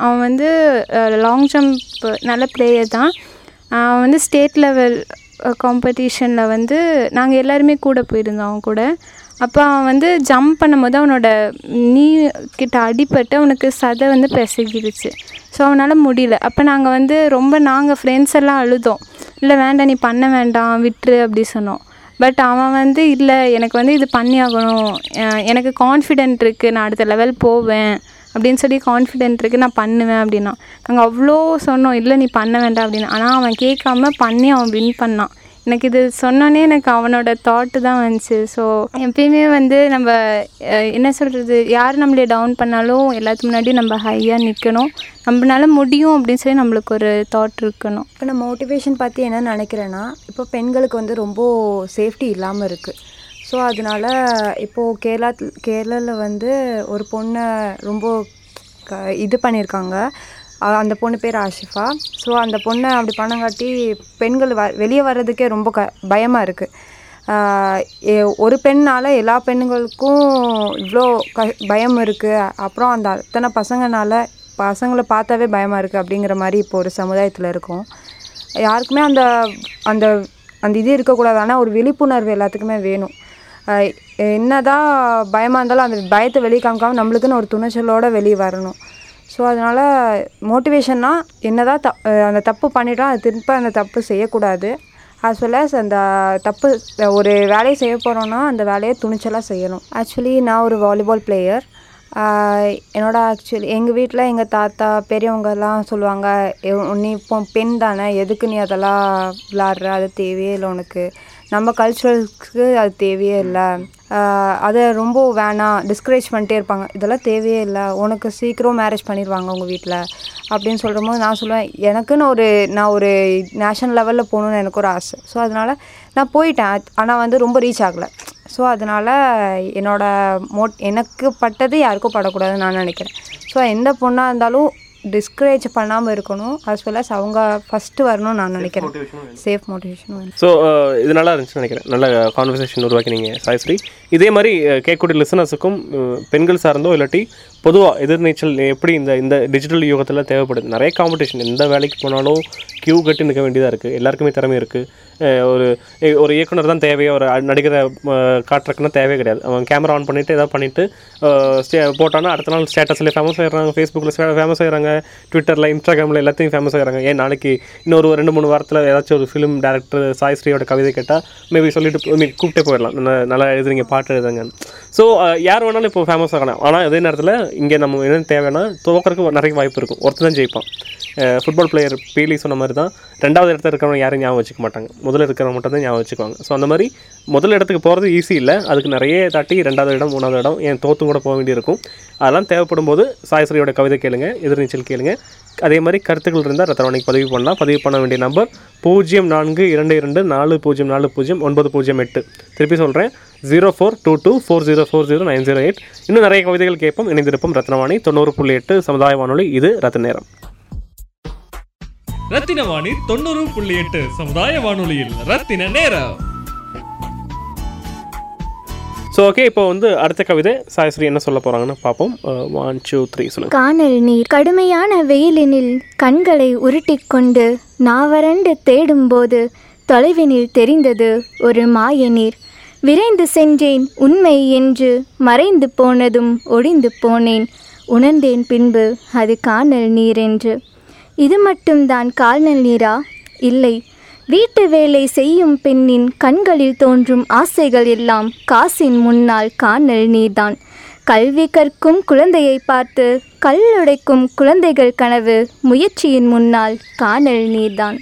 அவன் வந்து லாங் ஜம்ப் நல்ல பிளேயர் தான். அவன் வந்து ஸ்டேட் லெவல் காம்படிஷனில் வந்து நாங்கள் எல்லாருமே கூட போயிருந்தோம் அவன் கூட. அப்போ அவன் வந்து ஜம்ப் பண்ணும்போது அவனோட நீ கிட்ட அடிபட்டு அவனுக்கு சதை வந்து பிசகிடுச்சு ஸோ அவனால் முடியல. அப்போ நாங்கள் வந்து ரொம்ப நாங்கள் ஃப்ரெண்ட்ஸ் எல்லாம் அழுதோம். இல்லை வேண்டாம் நீ பண்ண வேண்டாம் விட்டுரு அப்படி சொன்னோம். பட் அவன் வந்து இல்லை எனக்கு வந்து இது பண்ணி ஆகணும் எனக்கு கான்ஃபிடென்ட் இருக்குது நான் அடுத்த லெவல் போவேன். அப்படின்னு சொல்லி கான்ஃபிடென்ட் இருக்குது நான் பண்ணுவேன் அப்படின்னா நாங்கள் அவ்வளோ சொன்னோம் இல்லை நீ பண்ண வேண்டாம் அப்படின்னு. ஆனால் அவன் கேட்காம பண்ணி அவன் வின் பண்ணான். எனக்கு இது சொன்னோன்னே எனக்கு அவனோட தாட்டு தான் வந்துச்சு. ஸோ எப்பயுமே வந்து நம்ம என்ன சொல்கிறது யார் நம்மளே டவுன் பண்ணாலும் எல்லாத்துக்கு முன்னாடி நம்ம ஹையாக நிற்கணும் நம்மளால முடியும் அப்படின்னு சொல்லி நம்மளுக்கு ஒரு தாட் இருக்கணும். இப்போ நான் மோட்டிவேஷன் பற்றி என்ன நினைக்கிறேன்னா இப்போ பெண்களுக்கு வந்து ரொம்ப சேஃப்டி இல்லாமல் இருக்குது ஸோ அதனால இப்போது கேரளா கேரளாவில் வந்து ஒரு பொண்ணை ரொம்ப க இது பண்ணியிருக்காங்க. அந்த பொண்ணு பேர் ஆஷிஃபா. ஸோ அந்த பொண்ணை அப்படி பணம் காட்டி பெண்கள் வ வெளியே வர்றதுக்கே ரொம்ப க பயமாக இருக்குது ஒரு பெண்ணால் எல்லா பெண்களுக்கும் இவ்வளோ க பயம் இருக்குது அப்புறம் அந்த அத்தனை பசங்கனால் பசங்களை பார்த்தாவே பயமாக இருக்குது அப்படிங்கிற மாதிரி இப்போ ஒரு சமுதாயத்தில் இருக்கும். யாருக்குமே அந்த அந்த அந்த இது இருக்கக்கூடாது. ஆனால் ஒரு விழிப்புணர்வு எல்லாத்துக்குமே வேணும். என்ன என்னதான் பயமாக இருந்தாலும் அந்த பயத்தை வெளியே காமிக்காமல் நம்மளுக்குன்னு ஒரு துணைச்சலோடு வெளியே வரணும். ஸோ அதனால் மோட்டிவேஷன்னா என்னதான் த அந்த தப்பு பண்ணிட்டோம் அது திரும்ப அந்த தப்பு செய்யக்கூடாது. ஆஸ் வெல் அஸ் அந்த தப்பு ஒரு வேலையை செய்ய போகிறோன்னா அந்த வேலையை துணிச்சலாக செய்யணும். ஆக்சுவலி நான் ஒரு வாலிபால் பிளேயர் என்னோட ஆக்சுவலி எங்கள் வீட்டில் எங்கள் தாத்தா பெரியவங்கெல்லாம் சொல்லுவாங்க "எ- நீ இப்போ பெண் தானே எதுக்கு நீ அதெல்லாம் விளாட்ற அது தேவையே இல்லை உனக்கு. நம்ம கல்ச்சுரல்ஸ்க்கு அது தேவையே இல்லை. அதை ரொம்ப வேணாம் டிஸ்கரேஜ் பண்ணிட்டே இருப்பாங்க. இதெல்லாம் தேவையே இல்லை. உனக்கு சீக்கிரம் மேரேஜ் பண்ணிடுவாங்க உங்கள் வீட்டில் அப்படின்னு சொல்கிற போது நான் சொல்லுவேன் எனக்குன்னு ஒரு நான் ஒரு நேஷனல் லெவலில் போகணுன்னு எனக்கு ஒரு ஆசை. ஸோ அதனால் நான் போயிட்டேன். ஆனால் வந்து ரொம்ப ரீச் ஆகலை. ஸோ அதனால் என்னோடய மோட் எனக்கு பட்டது யாருக்கும் படக்கூடாதுன்னு நான் நினைக்கிறேன். ஸோ எந்த பொண்ணாக இருந்தாலும் டிஸ்கரேஜ் பண்ணாமல் இருக்கணும். As well as அவங்க ஃபஸ்ட்டு வரணும்னு நான் நினைக்கிறேன். சேஃப் மோட்டிவேஷன் வேணும். ஸோ இது நல்லா இருந்துச்சுன்னு நினைக்கிறேன். நல்ல கான்வர்சேஷன் உருவாக்கினீங்க சாய்ஸ்ரீ. இதே மாதிரி அஹ், கேட்கக்கூடிய லிசனர்ஸுக்கும் பெண்கள் சார்ந்தோ இல்லாட்டி பொதுவாக எதிர்நீச்சல் எப்படி இந்த இந்த டிஜிட்டல் யுகத்தில் தேவைப்படுது? நிறைய காம்படிஷன் எந்த வேலைக்கு போனாலும் கியூ கட்டி நிற்க வேண்டியதாக இருக்குது எல்லாருக்குமே திறமை இருக்குது ஒரு ஒரு இயக்குனர் தான் தேவையோ ஒரு நடிகரை காட்டுறக்குன்னா தேவையே கிடையாது. அவன் கேமரா ஆன் பண்ணிவிட்டு ஏதாவது பண்ணிவிட்டு ஸ்டே போட்டானா அடுத்த நாள் ஸ்டேட்டஸில் ஃபேமஸ் ஆகிறாங்க ஃபேஸ்புக்கில் ஃபேமஸ் ஆகிறாங்க ட்விட்டரில் இன்ஸ்டாகிராமில் எல்லாத்தையும் ஃபேமஸ் ஆகிறாங்க ஏன் நாளைக்கு இன்னொரு ரெண்டு மூணு வாரத்தில் ஏதாச்சும் ஒரு ஃபிலிம் டேரக்டர் சாய்ஸ்ரீயோட கவிதை கேட்டால் மேபி சொல்லிட்டு போ- கூப்பிட்டே போயிடலாம். நல்லா எழுதுறீங்க பாட்டு எழுதுங்க. ஸோ யார் வேணாலும் இப்போ ஃபேமஸ் ஆகலாம். ஆனால் அதே நேரத்தில் இங்கே நம்ம என்ன தேவைன்னா துவக்கறக்கு நிறைய வாய்ப்பு இருக்கும். ஒருத்தர் தான் ஜெயிப்பான். ஃபுட்பால் பிளேயர் பீலி சொன்ன மாதிரி தான் ரெண்டாவது இடத்துல இருக்கிறவங்க யாரும் ஞாபகம் வச்சுக்க மாட்டாங்க. முதல்ல இருக்கிறவங்க மட்டும் தான் ஞாபகம் வச்சுக்குவாங்க. ஸோ அந்த மாதிரி முதல் இடத்துக்கு போகிறது ஈஸி இல்லை. அதுக்கு நிறைய தாட்டி ரெண்டாவது இடம் மூணாவது இடம் ஏன் தோற்று கூட போக வேண்டியிருக்கும் அதெல்லாம் தேவைப்படும் போது சாயஸ்ரீயோட கவிதை கேளுங்க எதிர்நீச்சல் கேளுங்க. அதே மாதிரி கருத்துக்கள் இருந்தால் ரத்தனவாணிக்கு பதிவு பண்ணலாம். பதிவு பண்ண வேண்டிய நம்பர் பூஜ்ஜியம் நான்கு இரண்டு இரண்டு நாலு பூஜ்ஜியம் நாலு பூஜ்ஜியம் ஒன்பது பூஜ்ஜியம் எட்டு. திருப்பி சொல்கிறேன் zero four two two four zero four zero nine zero eight. இன்னும் நிறைய கவிதைகள் கேட்போம். இணைந்திருப்போம் ரத்னவாணி. தொண்ணூறு புள்ளி எட்டு சமுதாய வானொலி. இது ரத்த நேரம். ரத்தின வாணி தொண்ணூறு புள்ளி எட்டு சமுதாய வானொலியில் ரத்தின நேரம். ஸோ ஓகே இப்போ வந்து அடுத்த கவிதை சாயஸ்ரீ என்ன சொல்ல போகிறாங்கன்னு பார்ப்போம். ஒன் டூ த்ரீ சொல்லுங்க. காணல் நீர் கடுமையான வெயிலினில் கண்களை உருட்டிக்கொண்டு நாவரண்டு தேடும்போது தொலைவினில் தெரிந்தது ஒரு மாய நீர். விரைந்து சென்றேன் உண்மை என்று மறைந்து போனதும் ஒடிந்து போனேன். உணர்ந்தேன் பின்பு அது காணல் நீர் என்று. இது மட்டும்தான் கால்நல் நீரா? இல்லை. வீட்டு வேலை செய்யும் பெண்ணின் கண்களில் தோன்றும் ஆசைகள் எல்லாம் காசின் முன்னால் காணல் நீர்தான் கல்வி கற்கும் குழந்தையை பார்த்து கல்லுடைக்கும் குழந்தைகள் கனவு முயற்சியின் முன்னால் காணல் நீர்தான்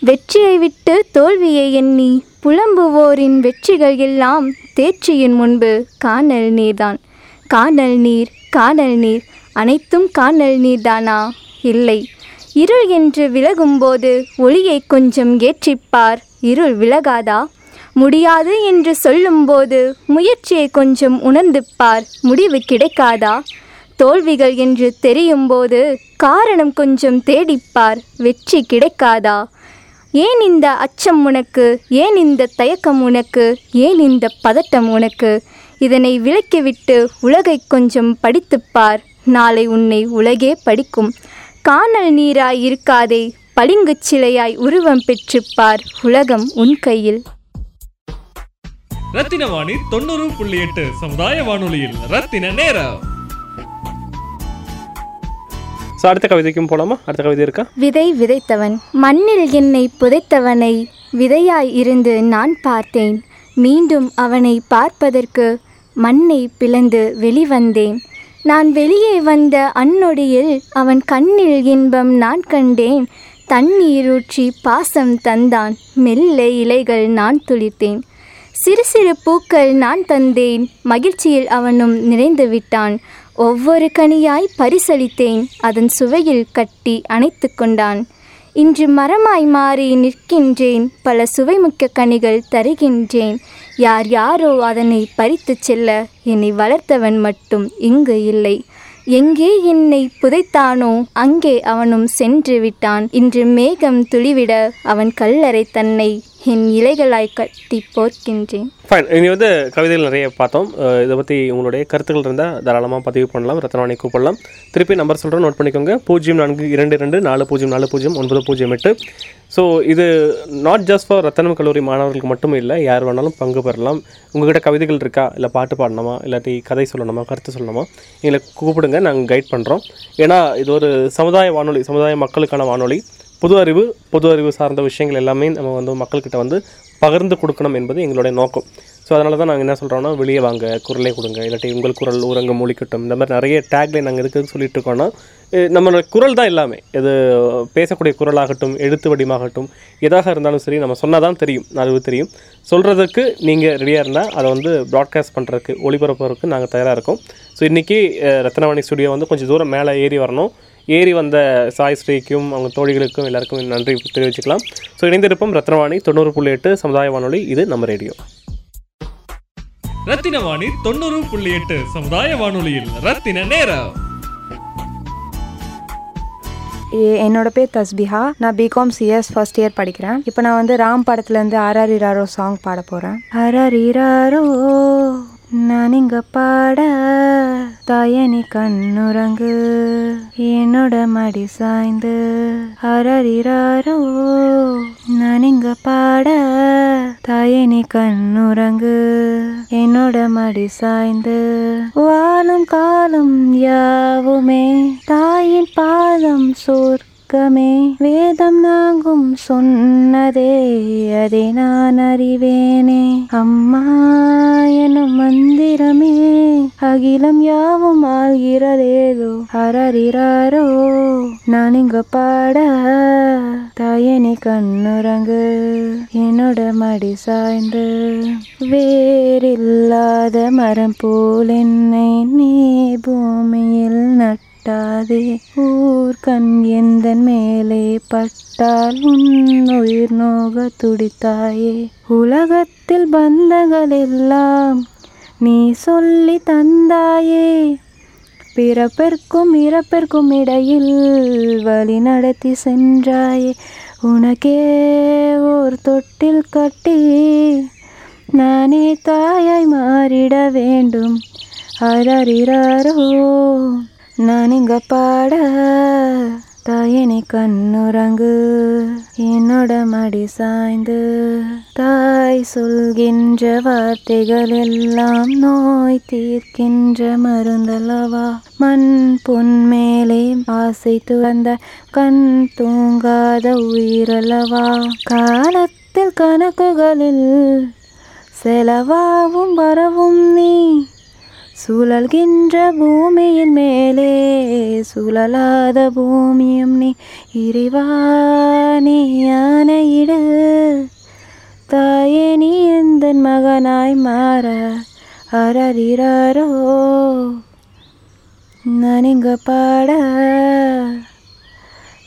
வெற்றியை விட்டு தோல்வியை எண்ணி புலம்புவோரின் வெற்றிகள் எல்லாம் தேர்ச்சியின் முன்பு காணல் நீர்தான் காணல் நீர் காணல் நீர் அனைத்தும் காணல் நீர்தானா இல்லை. இருள் என்று விலகும்போது ஒளியை கொஞ்சம் ஏற்றிப்பார். இருள் விலகாதா? முடியாது என்று சொல்லும்போது முயற்சியை கொஞ்சம் உணர்ந்து பார் முடிவு கிடைக்காதா? தோல்விகள் என்று தெரியும்போது காரணம் கொஞ்சம் தேடிப்பார். வெற்றி கிடைக்காதா? ஏன் இந்த அச்சம் உனக்கு? ஏன் இந்த தயக்கம் உனக்கு? ஏன் இந்த பதட்டம் உனக்கு? இதனை விலக்கிவிட்டு உலகை கொஞ்சம் படித்துப்பார். நாளை உன்னை உலகே படிக்கும். காணல் நீராய் இருக்காதே பளிங்குச் சிலையாய் உருவம் பெற்றுப் பார் உலகம் உன் கையில். ரத்தின வாணி தொண்ணூறு புள்ளி எட்டு சமுதாய வானொலியில் ரத்தின நேரம். ஸோ அடுத்த கவிதைக்கும் போகலாமா அடுத்த கவிதை இருக்கா? விதை விதைத்தவன் மண்ணில் என்னை புதைத்தவனை விதையாய் இருந்து நான் பார்த்தேன். மீண்டும் அவனை பார்ப்பதற்கு மண்ணை பிளந்து வெளிவந்தேன். நான் வெளியே வந்த அந்நொடியில் அவன் கண்ணில் இன்பம் நான் கண்டேன். தண்ணீரூற்றி பாசம் தந்தான். மெல்ல இலைகள் நான் துளித்தேன். சிறு சிறு பூக்கள் நான் தந்தேன். மகிழ்ச்சியில் அவனும் நிறைந்து விட்டான். ஒவ்வொரு கனியாய் பரிசளித்தேன். அதன் சுவையில் கட்டி அணைத்து கொண்டான். இன்று மரமாய் மாறி நிற்கின்றேன். பல சுவைமிக்க கனிகள் தருகின்றேன். யார் யாரோ அதனை பறித்துச் செல்ல என்னை வளர்த்தவன் மட்டும் இங்கு இல்லை. எங்கே என்னை புதைத்தானோ அங்கே அவனும் சென்று விட்டான். இன்று மேகம் துளிவிட அவன் கல்லறை தன்னை என் இலைகளாய் கட்டி போர்க்கின்றேன். ஃபைன் இனி வந்து கவிதைகள் நிறைய பார்த்தோம். இதை பற்றி உங்களுடைய கருத்துக்கள் இருந்தால் தாராளமாக பதிவு பண்ணலாம் ரத்னவாணி கூப்பிடலாம். திருப்பி நம்பர் சொல்கிறோம் நோட் பண்ணிக்கோங்க. பூஜ்ஜியம் நான்கு இரண்டு ரெண்டு நாலு பூஜ்ஜியம் நாலு பூஜ்ஜியம் ஒன்பது பூஜ்ஜியம் எட்டு. ஸோ இது நாட் ஜஸ்ட் ஃபார் ரத்தனம் கல்லூரி மாணவர்களுக்கு மட்டும் இல்லை யார் வேணாலும் பங்கு பெறலாம். உங்கள்கிட்ட கவிதைகள் இருக்கா? இல்லை பாட்டு பாடணுமா? இல்லாட்டி கதை சொல்லணுமா? கருத்து சொல்லணுமா? எங்களை கூப்பிடுங்க நாங்கள் கைட் பண்ணுறோம் ஏன்னா இது ஒரு சமுதாய வானொலி சமுதாய மக்களுக்கான வானொலி. பொது அறிவு பொது அறிவு சார்ந்த விஷயங்கள் எல்லாமே நம்ம வந்து மக்கள்கிட்ட வந்து பகிர்ந்து கொடுக்கணும் என்பது எங்களுடைய நோக்கம். ஸோ அதனால தான் நாங்கள் என்ன சொல்கிறோம்னா வெளியே வாங்க குரலை கொடுங்க. இல்லாட்டி உங்கள் குரல் ஊரங்க மொழிக்கட்டும் இந்த மாதிரி நிறைய டேக்லை நாங்கள் எதுக்கு சொல்லிட்டு இருக்கோம்னா நம்மளோட குரல் தான் எல்லாமே. இது பேசக்கூடிய குரலாகட்டும் எழுத்து வடிவமாகட்டும் எதாக இருந்தாலும் சரி நம்ம சொன்னால் தான் தெரியும் அறிவு தெரியும். சொல்கிறதுக்கு நீங்கள் ரெடியாக இருந்தால் அதை வந்து ப்ராட்காஸ்ட் பண்ணுறதுக்கு ஒளிபரப்புறதுக்கு நாங்கள் தயாராக இருக்கோம். ஸோ இன்றைக்கி ரத்னவாணி ஸ்டுடியோ வந்து கொஞ்சம் தூரம் மேலே ஏறி வரணும். ஏறி வந்த சாய் ஸ்ரீக்கும் அவங்க தோழிகளுக்கும் எல்லாருக்கும் நன்றி தெரிவிச்சுக்கலாம். ஸோ இணைந்திருப்போம் ரத்னவாணி தொண்ணூறு புள்ளி எட்டு சமுதாய வானொலி. இது நம்ம ரேடியோ. ரத்தின வாணி தொண்ணூறு புள்ளி எட்டு சமுதாய வானொலியில் ரத்தின நேரம். என்னோட பேர் தஸ்பிஹா. நான் பிகாம் சிஎஸ் ஃபர்ஸ்ட் இயர் படிக்கிறேன். இப்போ நான் வந்து ராம் படத்துலேருந்து ஆராரிராரோ சாங் பாட போகிறேன் ஆராரிராரோ நான் இங்க பாட தாயனி கண்ணுறங்கு. என்னோட மடி சாய்ந்து அரறிறாரோ நான் இங்க பாட தாயனி கண்ணுறங்கு. என்னோட மடி சாய்ந்து வாழும் காலம் யாவுமே. தாயின் பாதம் மார்க்கமே வேதம் நாங்கும் சொன்னதே அதை நான் அறிவேனே. அம்மா எனும் மந்திரமே அகிலம் யாவும் ஆள்கிறதேதோ அரறிறாரோ நான் இங்க பாட தாயனி கண்ணுறங்கு என்னோட மடி சாய்ந்து. வேறில்லாத மரம் போல் என்னை நீ பூமியில் நட்டு நட்டாதே ஊர் கண் எந்த மேலே பட்டால் உன் உயிர் நோக துடித்தாயே. உலகத்தில் பந்தங்கள் எல்லாம் நீ சொல்லி தந்தாயே. பிறப்பிற்கும் இறப்பிற்கும் இடையில் வழி நடத்தி சென்றாயே. உனக்கே ஓர் தொட்டில் கட்டி நானே தாயாய் மாறிட வேண்டும். அரறிறாரோ நான் இங்க பாட தாயினி கண்ணுறங்கு என்னோட மடி சாய்ந்து. தாய் சொல்கின்ற வார்த்தைகள் எல்லாம் நோய் தீர்க்கின்ற மருந்தல்லவா? மண் பொன் மேலே ஆசை துறந்த கண் தூங்காத உயிரல்லவா? காலத்தில் கணக்குகளில் செலவாவும் வரவும் நீ சுழல்கின்ற பூமியின் மேலே சுழலாத பூமியும் நீ இறைவா நீ தாயே நீ எந்த மகனாய் மாற அரறிறாரோ நனிங்க பாட.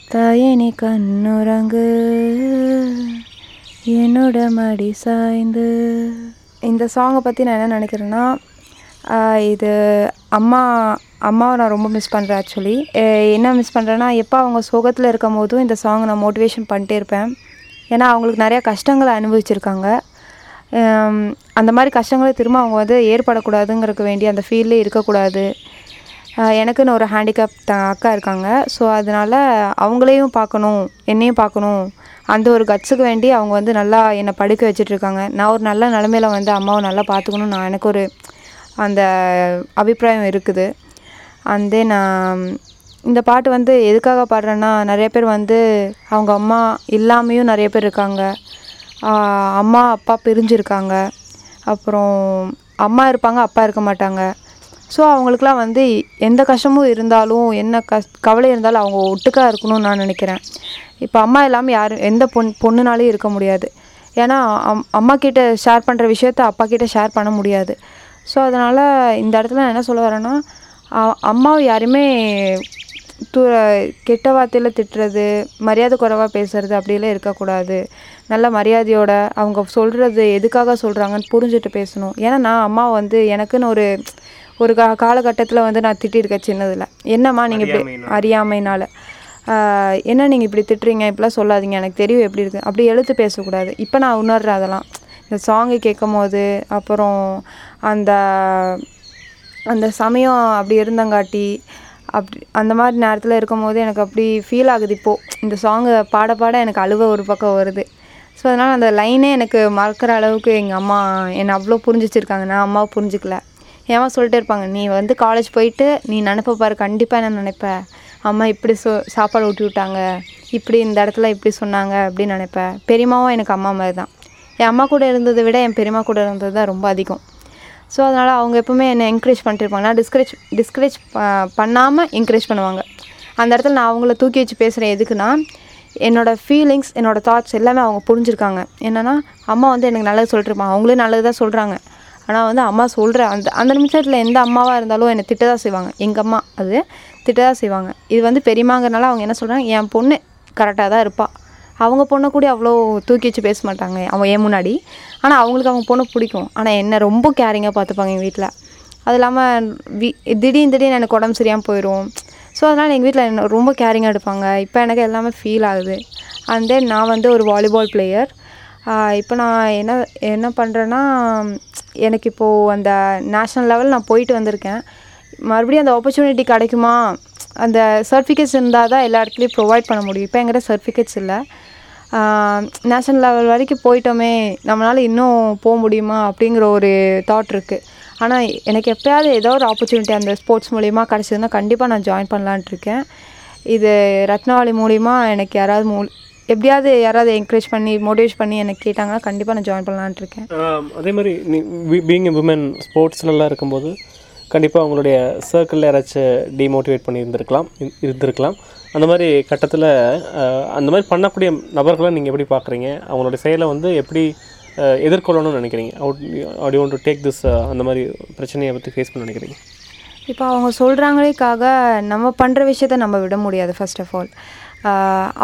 தாயே நீ கண்ணுறங்கு. என்னோட மடி சாய்ந்து. இந்த சாங்கை பற்றி நான் என்ன நினைக்கிறேன்னா இது அம்மா அம்மாவை நான் ரொம்ப மிஸ் பண்ணுறேன் ஆக்சுவலி என்ன மிஸ் பண்ணுறேன்னா எப்போ அவங்க சோகத்தில் இருக்கும் போதும் இந்த சாங் நான் மோட்டிவேஷன் பண்ணிட்டே இருப்பேன். ஏன்னா அவங்களுக்கு நிறையா கஷ்டங்களை அனுபவிச்சிருக்காங்க. அந்த மாதிரி கஷ்டங்களை திரும்ப அவங்க வந்து ஏற்படக்கூடாதுங்கிறதுக்கு வேண்டி அந்த ஃபீல்டே இருக்கக்கூடாது. எனக்குன்னு ஒரு ஹேண்டிகேப் த அக்கா இருக்காங்க. ஸோ அதனால் அவங்களையும் பார்க்கணும் என்னையும் பார்க்கணும். அந்த ஒரு கட்ஸுக்கு வேண்டி அவங்க வந்து நல்லா என்னை படுக்க வச்சுட்ருக்காங்க நான் ஒரு நல்ல நிலமையில வந்து அம்மாவை நல்லா பார்த்துக்கணும் நான் எனக்கு ஒரு அந்த அபிப்பிராயம் இருக்குது. அண்ட் தென் um, இந்த பாட்டு வந்து எதுக்காக பாடுறேன்னா நிறைய பேர் வந்து அவங்க அம்மா இல்லாமையும் நிறைய பேர் இருக்காங்க. அம்மா அப்பா பிரிஞ்சிருக்காங்க. அப்புறம் அம்மா இருப்பாங்க அப்பா இருக்க மாட்டாங்க. ஸோ அவங்களுக்குலாம் வந்து எந்த கஷ்டமும் இருந்தாலும் என்ன கஷ் கவலை இருந்தாலும் அவங்க ஒட்டுக்காக இருக்கணும்னு நான் நினைக்கிறேன். இப்போ அம்மா இல்லாமல் யாரும் எந்த பொண் பொண்ணுனாலையும் இருக்க முடியாது. ஏன்னா அம் அம்மா கிட்ட ஷேர் பண்ணுற விஷயத்த அப்பா கிட்ட ஷேர் பண்ண முடியாது. ஸோ அதனால் இந்த இடத்துல நான் என்ன சொல்ல வரேன்னா அம்மாவை யாருமே தூ கெட்ட வார்த்தையில் திட்டுறது மரியாதை குறைவாக பேசுறது அப்படிலாம் இருக்கக்கூடாது. நல்ல மரியாதையோட அவங்க சொல்கிறது எதுக்காக சொல்கிறாங்கன்னு புரிஞ்சுட்டு பேசணும். ஏன்னா நான் அம்மாவை வந்து எனக்குன்னு ஒரு ஒரு கா காலகட்டத்தில் வந்து நான் திட்டிருக்கேன் சின்னதில். என்னம்மா நீங்கள் இப்படி அறியாமைனால என்ன நீங்கள் இப்படி திட்டுறீங்க? இப்படிலாம் சொல்லாதீங்க. எனக்கு தெரியும் எப்படி இருக்குது அப்படி எழுத்து பேசக்கூடாது. இப்போ நான் உணர்றேன் அதெல்லாம். இந்த சாங்கு கேட்கும் போது அப்புறம் அந்த அந்த சமயம் அப்படி இருந்தங்காட்டி அப்படி அந்த மாதிரி நேரத்தில் இருக்கும் போது எனக்கு அப்படி ஃபீல் ஆகுது இப்போது இந்த சாங்கை பாட பாட எனக்கு அழுவ ஒரு பக்கம் வருது. ஸோ அதனால் அந்த லைனே எனக்கு மறக்கிற அளவுக்கு எங்கள் அம்மா என்னை அவ்வளோ புரிஞ்சுச்சிருக்காங்க. நான் அம்மாவை புரிஞ்சுக்கல. ஏமா சொல்லிட்டே இருப்பாங்க நீ வந்து காலேஜ் போயிட்டு நீ நினப்ப பாரு கண்டிப்பாக என்ன நினைப்ப. அம்மா இப்படி சொ சாப்பாடு ஊட்டி விட்டாங்க. இப்படி இந்த இடத்துல இப்படி சொன்னாங்க அப்படின்னு நினைப்பேன் பெரியம்மாவும் எனக்கு அம்மா மாதிரி தான் என் அம்மா கூட இருந்ததை விட என் பெரியம்மா கூட இருந்தது தான் ரொம்ப அதிகம். ஸோ அதனால் அவங்க எப்பவுமே என்னை என்கரேஜ் பண்ணிட்டு இருப்பாங்க நான் டிஸ்கரேஜ் டிஸ்கரேஜ் பண்ணாமல் என்கரேஜ் பண்ணுவாங்க. அந்த இடத்துல நான் அவங்கள தூக்கி வச்சு பேசுகிறேன் எதுக்குன்னா என்னோடய ஃபீலிங்ஸ் என்னோடய தாட்ஸ் எல்லாமே அவங்க புரிஞ்சிருக்காங்க. என்னென்னா அம்மா வந்து எனக்கு நல்லது சொல்லிட்டுருப்பாங்க. அவங்களே நல்லது தான் சொல்கிறாங்க ஆனால் வந்து அம்மா சொல்கிற அந்த அந்த நிமிஷத்தில் எந்த அம்மாவாக இருந்தாலும் என்னை திட்ட தான் செய்வாங்க. எங்கள் அம்மா அது திட்ட தான் செய்வாங்க. இது வந்து பெரியமாங்கிறனால அவங்க என்ன சொல்கிறாங்க என் பொண்ணு கரெக்டாக தான் இருப்பாள் அவங்க பொண்ணை கூட அவ்வளோ தூக்கி வச்சு பேச மாட்டாங்க அவன் ஏன் முன்னாடி. ஆனால் அவங்களுக்கு அவங்க பொண்ணை பிடிக்கும். ஆனால் என்னை ரொம்ப கேரிங்காக பார்த்துப்பாங்க எங்கள் வீட்டில் அது இல்லாமல் வி திடீர்னு திடீர்னு எனக்கு உடம்பு சரியாமல் போயிடும் ஸோ அதனால் எங்கள் வீட்டில் என்ன ரொம்ப கேரிங்காக எடுப்பாங்க. இப்போ எனக்கு எல்லாமே ஃபீல் ஆகுது. அண்ட் தென் நான் வந்து ஒரு வாலிபால் பிளேயர் இப்போ நான் என்ன என்ன பண்ணுறேன்னா எனக்கு இப்போது அந்த நேஷ்னல் லெவல் நான் போயிட்டு வந்திருக்கேன். மறுபடியும் அந்த ஆப்பர்ச்சுனிட்டி கிடைக்குமா? அந்த சர்டிஃபிகேட்ஸ் இருந்தால் தான் எல்லா இடத்துலையும் ப்ரொவைட் பண்ண முடியும். இப்போ எங்கிட்ட சர்டிஃபிகேட்ஸ் இல்லை. நேஷ்னல் லெவல் வரைக்கும் போயிட்டோமே நம்மளால் இன்னும் போக முடியுமா அப்படிங்கிற ஒரு தாட் இருக்குது ஆனால் எனக்கு எப்போயாவது ஏதோ ஒரு ஆப்பர்ச்சுனிட்டி அந்த ஸ்போர்ட்ஸ் மூலிமா கிடச்சதுன்னா கண்டிப்பாக நான் ஜாயின் பண்ணலான்ட்டு இருக்கேன். இது ரத்னவாளி மூலிமா எனக்கு யாராவது மூ எப்படியாவது யாராவது என்கரேஜ் பண்ணி மோட்டிவேட் பண்ணி எனக்கு கேட்டாங்கன்னா கண்டிப்பாக நான் ஜாயின் பண்ணலான்ட்டு இருக்கேன். அதே மாதிரி நீ பீங் உமன் ஸ்போர்ட்ஸ்லாம் இருக்கும்போது கண்டிப்பாக அவங்களுடைய சர்க்கிளில் யாராச்சும் டிமோட்டிவேட் பண்ணி இருந்திருக்கலாம் இருந்திருக்கலாம். அந்த மாதிரி கட்டத்தில் அந்த மாதிரி பண்ணக்கூடிய நபர்களை நீங்கள் எப்படி பார்க்குறீங்க அவங்களுடைய செயலை வந்து எப்படி எதிர்கொள்ளணும்னு நினைக்கிறீங்க? அவுட் அப்படி ஒன்று டேக் திஸ் அந்த மாதிரி பிரச்சனையை பற்றி ஃபேஸ் பண்ண நினைக்கிறீங்க? இப்போ அவங்க சொல்கிறாங்களேக்காக நம்ம பண்ணுற விஷயத்த நம்ம விட முடியாது ஃபர்ஸ்ட் ஆஃப் ஆல்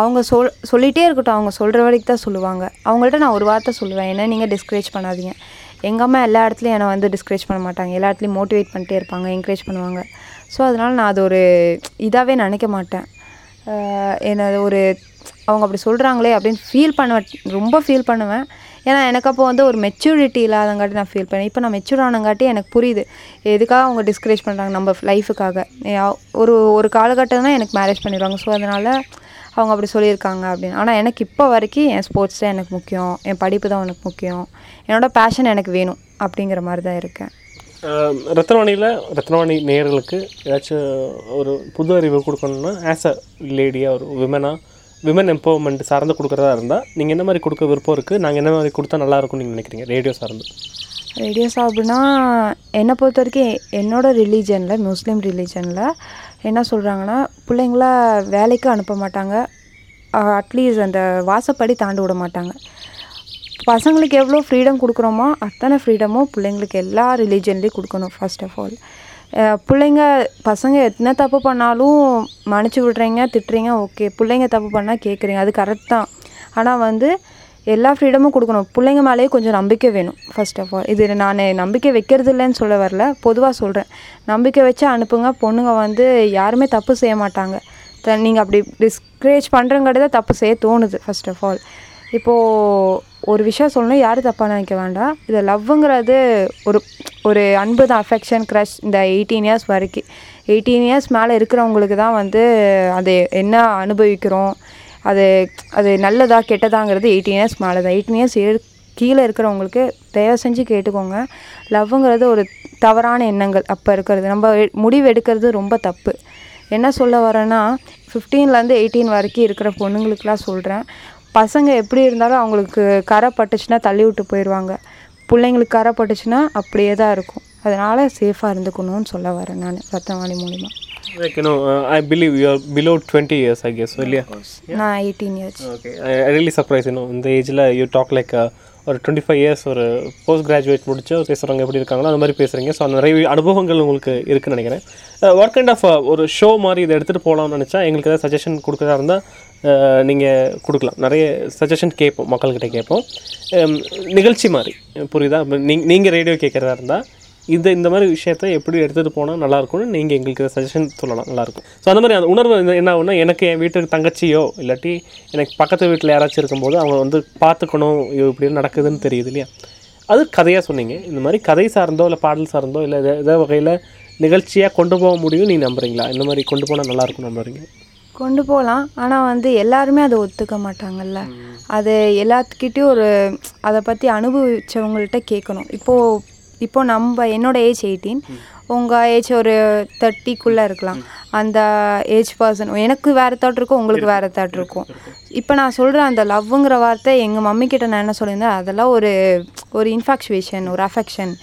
அவங்க சொல் சொல்லிகிட்டே இருக்கட்டும். அவங்க சொல்கிற வரைக்கும் தான் சொல்லுவாங்க. அவங்கள்ட்ட நான் ஒரு வார்த்தை சொல்லுவேன். ஏன்னா நீங்கள் டிஸ்கரேஜ் பண்ணாதீங்க. எங்கள் அம்மா எல்லா இடத்துலையும் என்னை வந்து டிஸ்கரேஜ் பண்ண மாட்டாங்க. எல்லா இடத்துலையும் மோட்டிவேட் பண்ணிட்டே இருப்பாங்க என்கரேஜ் பண்ணுவாங்க. ஸோ அதனால் நான் அது ஒரு இதாகவே நினைக்க மாட்டேன். ஆஹ் என்ன ஒரு அவங்க அப்படி சொல்கிறாங்களே அப்படின்னு ஃபீல் பண்ணுவேன். ரொம்ப ஃபீல் பண்ணுவேன். ஏன்னா எனக்கு அப்போ வந்து ஒரு மெச்சூரிட்டி இல்லாதங்காட்டி நான் ஃபீல் பண்ணேன். இப்போ நான் மெச்சூர் ஆனங்காட்டி எனக்கு புரியுது. எதுக்காக அவங்க டிஸ்கரேஜ் பண்ணுறாங்க நம்ம லைஃபுக்காக ஒரு ஒரு காலகட்டம் தான் எனக்கு மேரேஜ் பண்ணிடுவாங்க. ஸோ அதனால் அவங்க அப்படி சொல்லியிருக்காங்க அப்படின்னு. ஆனால் எனக்கு இப்போ வரைக்கும் என் ஸ்போர்ட்ஸ் தான் எனக்கு முக்கியம். என் படிப்பு தான் எனக்கு முக்கியம். என்னோட பேஷன் எனக்கு வேணும் அப்படிங்கிற மாதிரி தான் இருக்கேன். ரத்னவாணியில் ரத்னவாணி நேயர்களுக்கு ஏதாச்சும் ஒரு புது அறிவு கொடுக்கணும்னா ஆஸ் அ லேடியாக ஒரு விமனாக விமன் எம்பவர்மெண்ட் சார்ந்து கொடுக்குறதா இருந்தால் நீங்கள் என்ன மாதிரி கொடுக்க விருப்பம் இருக்குது நாங்கள் என்ன மாதிரி கொடுத்தா நல்லா இருக்கும்னு நீங்கள் நினைக்கிறீங்க ரேடியோ சார்ந்து? ரேடியோஸ் அப்படின்னா என்னை பொறுத்த வரைக்கும் என்னோட ரிலீஜனில் முஸ்லீம் ரிலீஜனில் என்ன சொல்கிறாங்கன்னா பிள்ளைங்கள வேலைக்கு அனுப்ப மாட்டாங்க. அட்லீஸ்ட் அந்த வாசப்படி தாண்டி விட மாட்டாங்க. பசங்களுக்கு எவ்வளோ ஃப்ரீடம் கொடுக்குறோமோ அத்தனை ஃப்ரீடமும் பிள்ளைங்களுக்கு எல்லா ரிலீஜன்லேயும் கொடுக்கணும் ஃபர்ஸ்ட் ஆஃப் ஆல் பிள்ளைங்க பசங்க எத்தனை தப்பு பண்ணாலும் மன்னிச்சு விட்றீங்க திட்டுறீங்க ஓகே பிள்ளைங்க தப்பு பண்ணால் கேட்குறீங்க அது கரெக்ட் தான். ஆனால் வந்து எல்லா ஃப்ரீடமும் கொடுக்கணும். பிள்ளைங்க மேலேயே கொஞ்சம் நம்பிக்கை வேணும் ஃபர்ஸ்ட் ஆஃப் ஆல் இது நான் நம்பிக்கை வைக்கிறது இல்லைன்னு சொல்ல வரல பொதுவாக சொல்கிறேன் நம்பிக்கை வச்சு அனுப்புங்க. பொண்ணுங்க வந்து யாருமே தப்பு செய்ய மாட்டாங்க. நீங்கள் அப்படி டிஸ்கரேஜ் பண்ணுறங்கிறத தான் தப்பு செய்ய தோணுது ஃபர்ஸ்ட் ஆஃப் ஆல் இப்போது ஒரு விஷயம் சொல்லணும் யாரும் தப்பாக நினைக்க வேண்டாம். இது லவ்வுங்கிறது ஒரு ஒரு அன்பு தான் அஃபெக்ஷன் க்ரஷ் இந்த எயிட்டீன் இயர்ஸ் வரைக்கும். எயிட்டீன் இயர்ஸ் மேலே இருக்கிறவங்களுக்கு தான் வந்து அது என்ன அனுபவிக்கிறோம் அது அது நல்லதா கெட்டதாங்கிறது எயிட்டீன் இயர்ஸ் மேலே தான் எயிட்டீன் இயர்ஸ் கீழே இருக்கிறவங்களுக்கு தயவு செஞ்சு கேட்டுக்கோங்க. லவ்வுங்கிறது ஒரு தவறான எண்ணங்கள் அப்போ இருக்கிறது. நம்ம முடிவு எடுக்கிறது ரொம்ப தப்பு. என்ன சொல்ல வரேன்னா ஃபிஃப்டீன்லேருந்து எயிட்டீன் வரைக்கும் இருக்கிற பொண்ணுங்களுக்குலாம் சொல்கிறேன் பசங்க எப்படி இருந்தாலும் அவங்களுக்கு கரை பட்டுச்சுன்னா தள்ளி விட்டு போயிடுவாங்க. பிள்ளைங்களுக்கு கரை பட்டுச்சுன்னா அப்படியே தான் இருக்கும். அதனால் சேஃபாக இருந்துக்கணும்னு சொல்ல வரேன் நான் ரத்தவாணி மூலிமா like you know I believe you are below twenty years I guess இல்லையா நான் eighteen years okay I really surprise இன்னும் இந்த ஏஜில் யூ டாக் லைக் ஒரு டுவெண்ட்டி ஃபைவ் இயர்ஸ் ஒரு போஸ்ட் கிராஜுவேட் முடிச்சு பேசுகிறவங்க எப்படி இருக்காங்களோ அந்த மாதிரி பேசுகிறீங்க ஸோ அந்த நிறைய அனுபவங்கள் உங்களுக்கு இருக்குன்னு நினைக்கிறேன். வாட் கைண்ட் ஆஃப் ஒரு ஷோ மாதிரி இதை எடுத்துகிட்டு போகலாம்னு நினச்சா எங்களுக்கு ஏதாவது சஜஷன் கொடுக்குறதா இருந்தால் நீங்கள் கொடுக்கலாம். நிறைய சஜஷன் கேட்போம் மக்கள்கிட்ட கேட்போம். Um, நிகழ்ச்சி மாதிரி புரியுதா? நீங்கள் நீங்கள் ரேடியோ கேட்குறதா இருந்தால் இந்த இந்த மாதிரி விஷயத்தை எப்படி எடுத்துகிட்டு போனால் நல்லாயிருக்கும்னு நீங்கள் எங்களுக்கு சஜஷன் சொல்லலாம். நல்லாயிருக்கும் ஸோ அந்த மாதிரி அந்த உணர்வு என்ன ஆகும்னா எனக்கு என் வீட்டுக்கு தங்கச்சியோ இல்லாட்டி எனக்கு பக்கத்து வீட்டில் யாராச்சும் இருக்கும்போது அவங்க வந்து பார்த்துக்கணும் ஐயோ இப்படி நடக்குதுன்னு தெரியுது இல்லையா? அது கதையாக சொன்னீங்க. இந்த மாதிரி கதை சார்ந்தோ இல்லை பாடல் சார்ந்தோ இல்லை எதோ ஏதோ வகையில் நிகழ்ச்சியாக கொண்டு போக முடியும் நீ நம்புறீங்களா? இந்த மாதிரி கொண்டு போனால் நல்லாயிருக்கும் நம்புறீங்க? கொண்டு போகலாம் ஆனால் வந்து எல்லாருமே அதை ஒத்துக்க மாட்டாங்கல்ல. அது எல்லாத்துக்கிட்டேயும் ஒரு அதை பற்றி அனுபவிச்சவங்கள்ட்ட கேட்கணும். இப்போது இப்போ நம்ம என்னோட ஏஜ் எயிட்டீன் உங்கள் ஏஜ் ஒரு தேர்ட்டிக்குள்ளே இருக்கலாம். அந்த ஏஜ் பர்சன் எனக்கு வேறு தாட் இருக்கும் உங்களுக்கு வேறு தாட் இருக்கும். இப்போ நான் சொல்கிற அந்த லவ்வுங்கிற வார்த்தை எங்கள் மம்மி கிட்ட நான் என்ன சொல்லியிருந்தேன் அதெல்லாம் ஒரு ஒரு இன்ஃபாக்சுவேஷன் ஒரு அஃபெக்ஷன்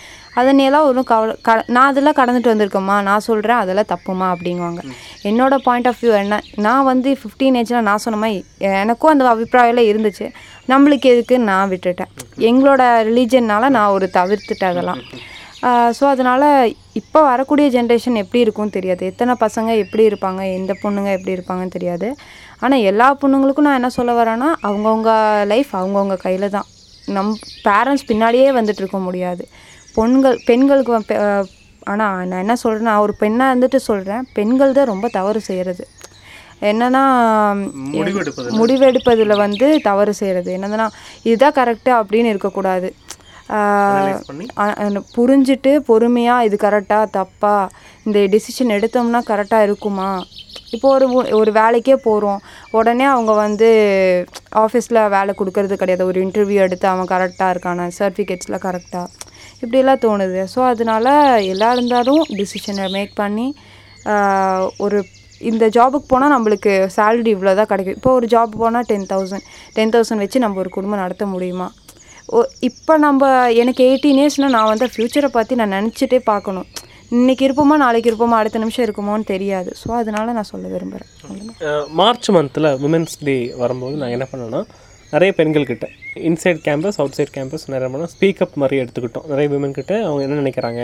அதை நீ எல்லாம் ஒன்றும் கவலை க நான் அதெல்லாம் கடந்துட்டு வந்திருக்கேம்மா நான் சொல்கிறேன் அதெல்லாம் தப்புமா அப்படிங்குவாங்க. என்னோட பாயிண்ட் ஆஃப் வியூ என்ன நான் வந்து ஃபிஃப்டீன் ஏஜில் நான் சொன்ன மாதிரி எனக்கும் அந்த அபிப்பிராயம்லாம் இருந்துச்சு. நம்மளுக்கு எதுக்குன்னு நான் விட்டுட்டேன். எங்களோட ரிலீஜன்னால் நான் ஒரு தவிர்த்துட்டேன் அதெல்லாம். ஸோ அதனால் இப்போ வரக்கூடிய ஜென்ரேஷன் எப்படி இருக்கும்னு தெரியாது. எத்தனை பசங்க எப்படி இருப்பாங்க எந்த பொண்ணுங்க எப்படி இருப்பாங்கன்னு தெரியாது. ஆனால் எல்லா பொண்ணுங்களுக்கும் நான் என்ன சொல்ல வரேன்னா அவங்கவுங்க லைஃப் அவங்கவுங்க கையில் தான். நம் பேரண்ட்ஸ் பின்னாடியே வந்துட்டு இருக்க முடியாது. பொண்கள் பெண்களுக்கு வ- ஆனால் நான் என்ன சொல்கிறேன்னா ஒரு பெண்ணாக இருந்துட்டு சொல்கிறேன் பெண்கள் தான் ரொம்ப தவறு செய்கிறது என்னன்னா முடிவெடுப்பதில். வந்து தவறு செய்கிறது என்னதுன்னா இதுதான் கரெக்டு அப்படின்னு இருக்கக்கூடாது. புரிஞ்சுட்டு பொறுமையாக இது கரெக்டாக தப்பா இந்த டிசிஷன் எடுத்தோம்னா கரெக்டாக இருக்குமா? இப்போ ஒரு ஒரு வேலைக்கே போகிறோம் உடனே அவங்க வந்து ஆஃபீஸில் வேலை கொடுக்கறது கிடையாது. ஒரு இன்டர்வியூ எடுத்து அவன் கரெக்டாக இருக்கானா? சர்டிஃபிகேட்ஸில் கரெக்டாக இப்படியெல்லாம் தோணுது. ஸோ அதனால எல்லா இருந்தாலும் டிசிஷனை மேக் பண்ணி ஒரு இந்த ஜாபுக்கு போனால் நம்மளுக்கு சேலரி இவ்வளோ தான் கிடைக்கும். இப்போ ஒரு ஜாப் போனால் டென் தௌசண்ட் டென் தௌசண்ட் வச்சு நம்ம ஒரு குடும்பம் நடத்த முடியுமா? ஓ இப்போ நம்ம எனக்கு எயிட்டீன் இயர்ஸ்னால் நான் வந்து ஃப்யூச்சரை பற்றி நான் நினச்சிட்டே பார்க்கணும். இன்னைக்கு இருப்போமா நாளைக்கு இருப்போமா அடுத்த நிமிஷம் இருக்குமோன்னு தெரியாது. ஸோ அதனால நான் சொல்ல விரும்புகிறேன் மார்ச் மந்தில் உமன்ஸ் டே வரும்போது நான் என்ன பண்ணேன்னா நிறைய பெண்கள்கிட்ட inside campus outside campus நிறைய பண்ணால் ஸ்பீக்கப் மாதிரி எடுத்துக்கிட்டோம். நிறைய விமன் கிட்ட அவங்க என்ன நினைக்கிறாங்க?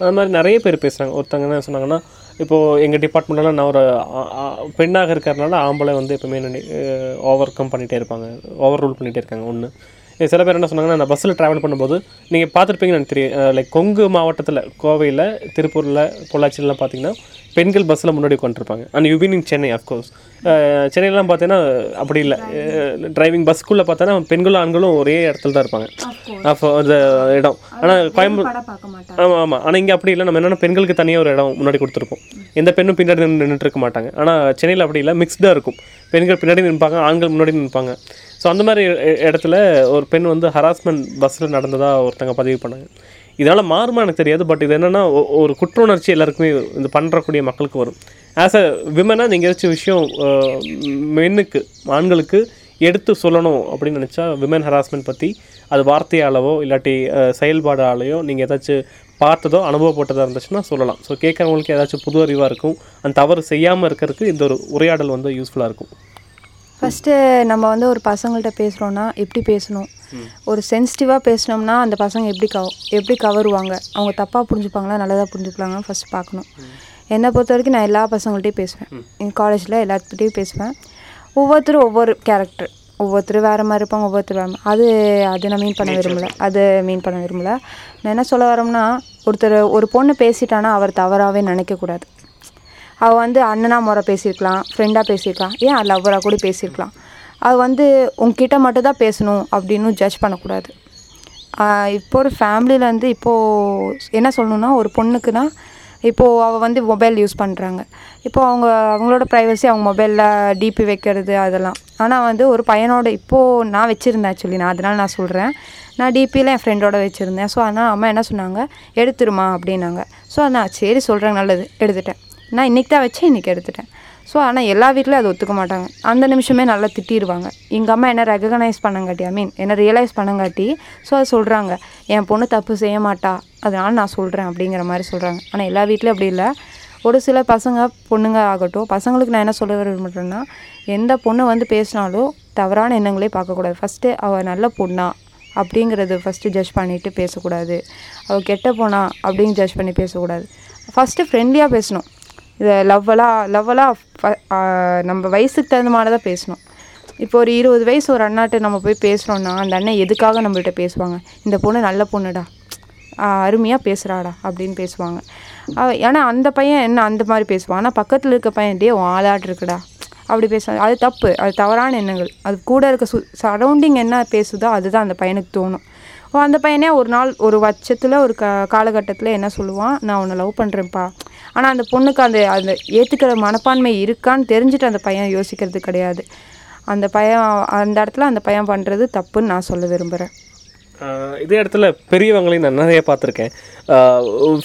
அது மாதிரி நிறைய பேர் பேசுகிறாங்க ஒருத்தங்க என்ன சொன்னாங்கன்னா இப்போது எங்கள் டிபார்ட்மெண்ட்லாம் நான் ஒரு பெண்ணாக இருக்கிறதுனால ஆம்பளை வந்து எப்பவுமே ஓவர் கம் பண்ணிகிட்டே இருப்பாங்க. ஓவர் ரூல் பண்ணிகிட்டே இருக்காங்க. ஒன்று சில பேர் என்ன சொன்னாங்கன்னா நான் பஸ்ஸில் ட்ராவல் பண்ணும்போது நீங்கள் பார்த்துருப்பீங்கன்னு எனக்கு தெரியும் லைக் கொங்கு மாவட்டத்தில் கோவையில் திருப்பூரில் பொள்ளாச்சியிலலாம் பார்த்தீங்கன்னா பெண்கள் பஸ்ஸில் முன்னாடி உட்காந்துருப்பாங்க and even in Chennai of course சென்னையிலாம் பார்த்தீங்கன்னா அப்படி இல்லை. டிரைவிங் பஸ்க்குள்ளே பார்த்தோன்னா பெண்களும் ஆண்களும் ஒரே இடத்துல தான் இருப்பாங்க. அப்போ அந்த இடம். ஆனால் கோயம்புத்தூர் ஆமாம் ஆமாம் ஆனால் இங்கே அப்படி இல்லை. நம்ம என்னென்னா பெண்களுக்கு தனியாக ஒரு இடம் முன்னாடி கொடுத்துருப்போம். எந்த பெண்ணும் பின்னாடி நின்று நின்றுட்டு இருக்க மாட்டாங்க. ஆனால் சென்னையில் அப்படி இல்லை. மிக்ஸ்டாக இருக்கும். பெண்கள் பின்னாடி நிற்பாங்க ஆண்கள் முன்னாடி நிற்பாங்க ஸோ அந்த மாதிரி இடத்துல ஒரு பெண் வந்து ஹராஸ்மெண்ட் பஸ்ஸில் நடந்ததாக ஒருத்தங்க பதிவு பண்ணாங்க. இதனால் மாறுமா எனக்கு தெரியாது பட் இது என்னென்னா ஒரு குற்ற உணர்ச்சி எல்லாருக்குமே இது பண்ணுறக்கூடிய மக்களுக்கு வரும். ஆஸ் அ விமனாக நீங்கள் ஏதாச்சும் விஷயம் மென்னுக்கு ஆண்களுக்கு எடுத்து சொல்லணும் அப்படின்னு நினச்சா விமன் ஹராஸ்மெண்ட் பற்றி அது வார்த்தையாலவோ இல்லாட்டி செயல்பாடாலேயோ நீங்கள் ஏதாச்சும் பார்த்ததோ அனுபவப்பட்டதாக இருந்துச்சுன்னா சொல்லலாம். ஸோ கேட்குறவங்களுக்கு ஏதாச்சும் புது அறிவாக இருக்கும் அந்த தவறு செய்யாமல் இருக்கிறதுக்கு இந்த ஒரு உரையாடல் வந்து யூஸ்ஃபுல்லாக இருக்கும். ஃபஸ்ட்டு நம்ம வந்து ஒரு பசங்கள்கிட்ட பேசுகிறோன்னா எப்படி பேசணும்? ஒரு சென்சிட்டிவாக பேசினோம்னா அந்த பசங்க எப்படி கவ எப்படி கவருவாங்க? அவங்க தப்பாக புரிஞ்சுப்பாங்களா? நல்லதாக புரிஞ்சுப்பாங்களான்னு ஃபஸ்ட் பார்க்கணும். என்னை பொறுத்த வரைக்கும் நான் எல்லா பசங்கள்ட்டையும் பேசுவேன். எங்கள் காலேஜில் எல்லாத்துக்கிட்டையும் பேசுவேன். ஒவ்வொருத்தரும் ஒவ்வொரு கேரக்டர் ஒவ்வொருத்தரும் வேறு மாதிரி இருப்பாங்க ஒவ்வொருத்தர் வேறு அது அது நான் மீன் பண்ண விரும்பல. அது மீன் பண்ண விரும்பல. நான் என்ன சொல்ல வரோம்னா ஒருத்தர் ஒரு பொண்ணு பேசிட்டானா அவர் தவறாகவே நினைக்கக்கூடாது. அவள் வந்து அண்ணனா முறை பேசியிருக்கலாம் ஃப்ரெண்டாக பேசியிருக்கலாம் ஏன் லவ்வராக கூட பேசியிருக்கலாம். அது வந்து உங்ககிட்ட மட்டும் தான் பேசணும் அப்படின்னு ஜட்ஜ் பண்ணக்கூடாது. இப்போ ஒரு ஃபேமிலியில் வந்து இப்போது என்ன சொல்லணுன்னா ஒரு பொண்ணுக்குன்னா இப்போது அவள் வந்து மொபைல் யூஸ் பண்ணுறாங்க இப்போ அவங்க அவங்களோட ப்ரைவசி அவங்க மொபைலில் டிபி வைக்கிறது அதெல்லாம். ஆனால் வந்து ஒரு பையனோட இப்போது நான் வச்சுருந்தேன் ஆக்சுவலி நான் அதனால் நான் சொல்கிறேன் நான் டிபியில் என் ஃப்ரெண்டோட வச்சுருந்தேன். ஸோ ஆனால் அம்மா என்ன சொன்னாங்க? எடுத்துருமா அப்படின்னாங்க. ஸோ நான் சரி சொல்கிறேன் நல்லது. எடுத்துட்டேன். நான் இன்றைக்கி தான் வச்சேன் இன்றைக்கி எடுத்துட்டேன். ஸோ ஆனால் எல்லா வீட்லையும் அது ஒத்துக்க மாட்டாங்க. அந்த நிமிஷமே நல்லா திட்டிடுவாங்க எங்கள் அம்மா என்ன ரெகனைஸ் பண்ணங்காட்டி ஐ மீன் என்ன ரியலைஸ் பண்ணங்காட்டி ஸோ அதை சொல்கிறாங்க என் பொண்ணு தப்பு செய்ய மாட்டா. அதனால நான் சொல்கிறேன் அப்படிங்கிற மாதிரி சொல்கிறாங்க ஆனால் எல்லா வீட்லையும் அப்படி இல்லை. ஒரு சில பசங்க பொண்ணுங்க ஆகட்டும் பசங்களுக்கு நான் என்ன சொல்ல விரும்புகிறேன்னா எந்த பொண்ணு வந்து பேசினாலும் தவறான எண்ணங்களே பார்க்கக்கூடாது. ஃபஸ்ட்டு அவள் நல்ல பொண்ணா அப்படிங்கிறது ஃபஸ்ட்டு ஜட்ஜ் பண்ணிவிட்டு பேசக்கூடாது. அவள் கெட்ட பொண்ணா அப்படின்னு ஜட்ஜ் பண்ணி பேசக்கூடாது. ஃபஸ்ட்டு ஃப்ரெண்ட்லியாக பேசணும். இதை லவ்வலாக லவ்வலாக நம்ம வயசுக்கு தகுந்த மாதிரி தான் பேசணும். இப்போ ஒரு இருபது வயசு ஒரு அண்ணாட்ட நம்ம போய் பேசுகிறோன்னா அந்த அண்ணன் எதுக்காக நம்மள்கிட்ட பேசுவாங்க? இந்த பொண்ணு நல்ல பொண்ணுடா அருமையாக பேசுகிறாடா அப்படின்னு பேசுவாங்க. ஏன்னா அந்த பையன் என்ன அந்த மாதிரி பேசுவான். ஆனால் பக்கத்தில் இருக்க பையன் டே உன் ஆளாட்டு இருக்குடா. அப்படி பேசுவாங்க. அது தப்பு. அது தவறான எண்ணங்கள். அது கூட இருக்க சு சரௌண்டிங் என்ன பேசுதோ அதுதான் அந்த பையனுக்கு தோணும். ஓ அந்த பையனே ஒரு நாள் ஒரு வருஷத்தில் ஒரு க காலகட்டத்தில் என்ன சொல்லுவான்? நான் உன்னை லவ் பண்ணுறேன்ப்பா ஆனால் அந்த பொண்ணுக்கு அந்த அந்த ஏற்றுக்கிற மனப்பான்மை இருக்கான்னு தெரிஞ்சுட்டு அந்த பையன் யோசிக்கிறது கிடையாது. அந்த பையன் அந்த இடத்துல அந்த பையன் பண்ணுறது தப்புன்னு நான் சொல்ல விரும்புகிறேன் இதே இடத்துல பெரியவங்களையும் நான் நிறைய பார்த்துருக்கேன்.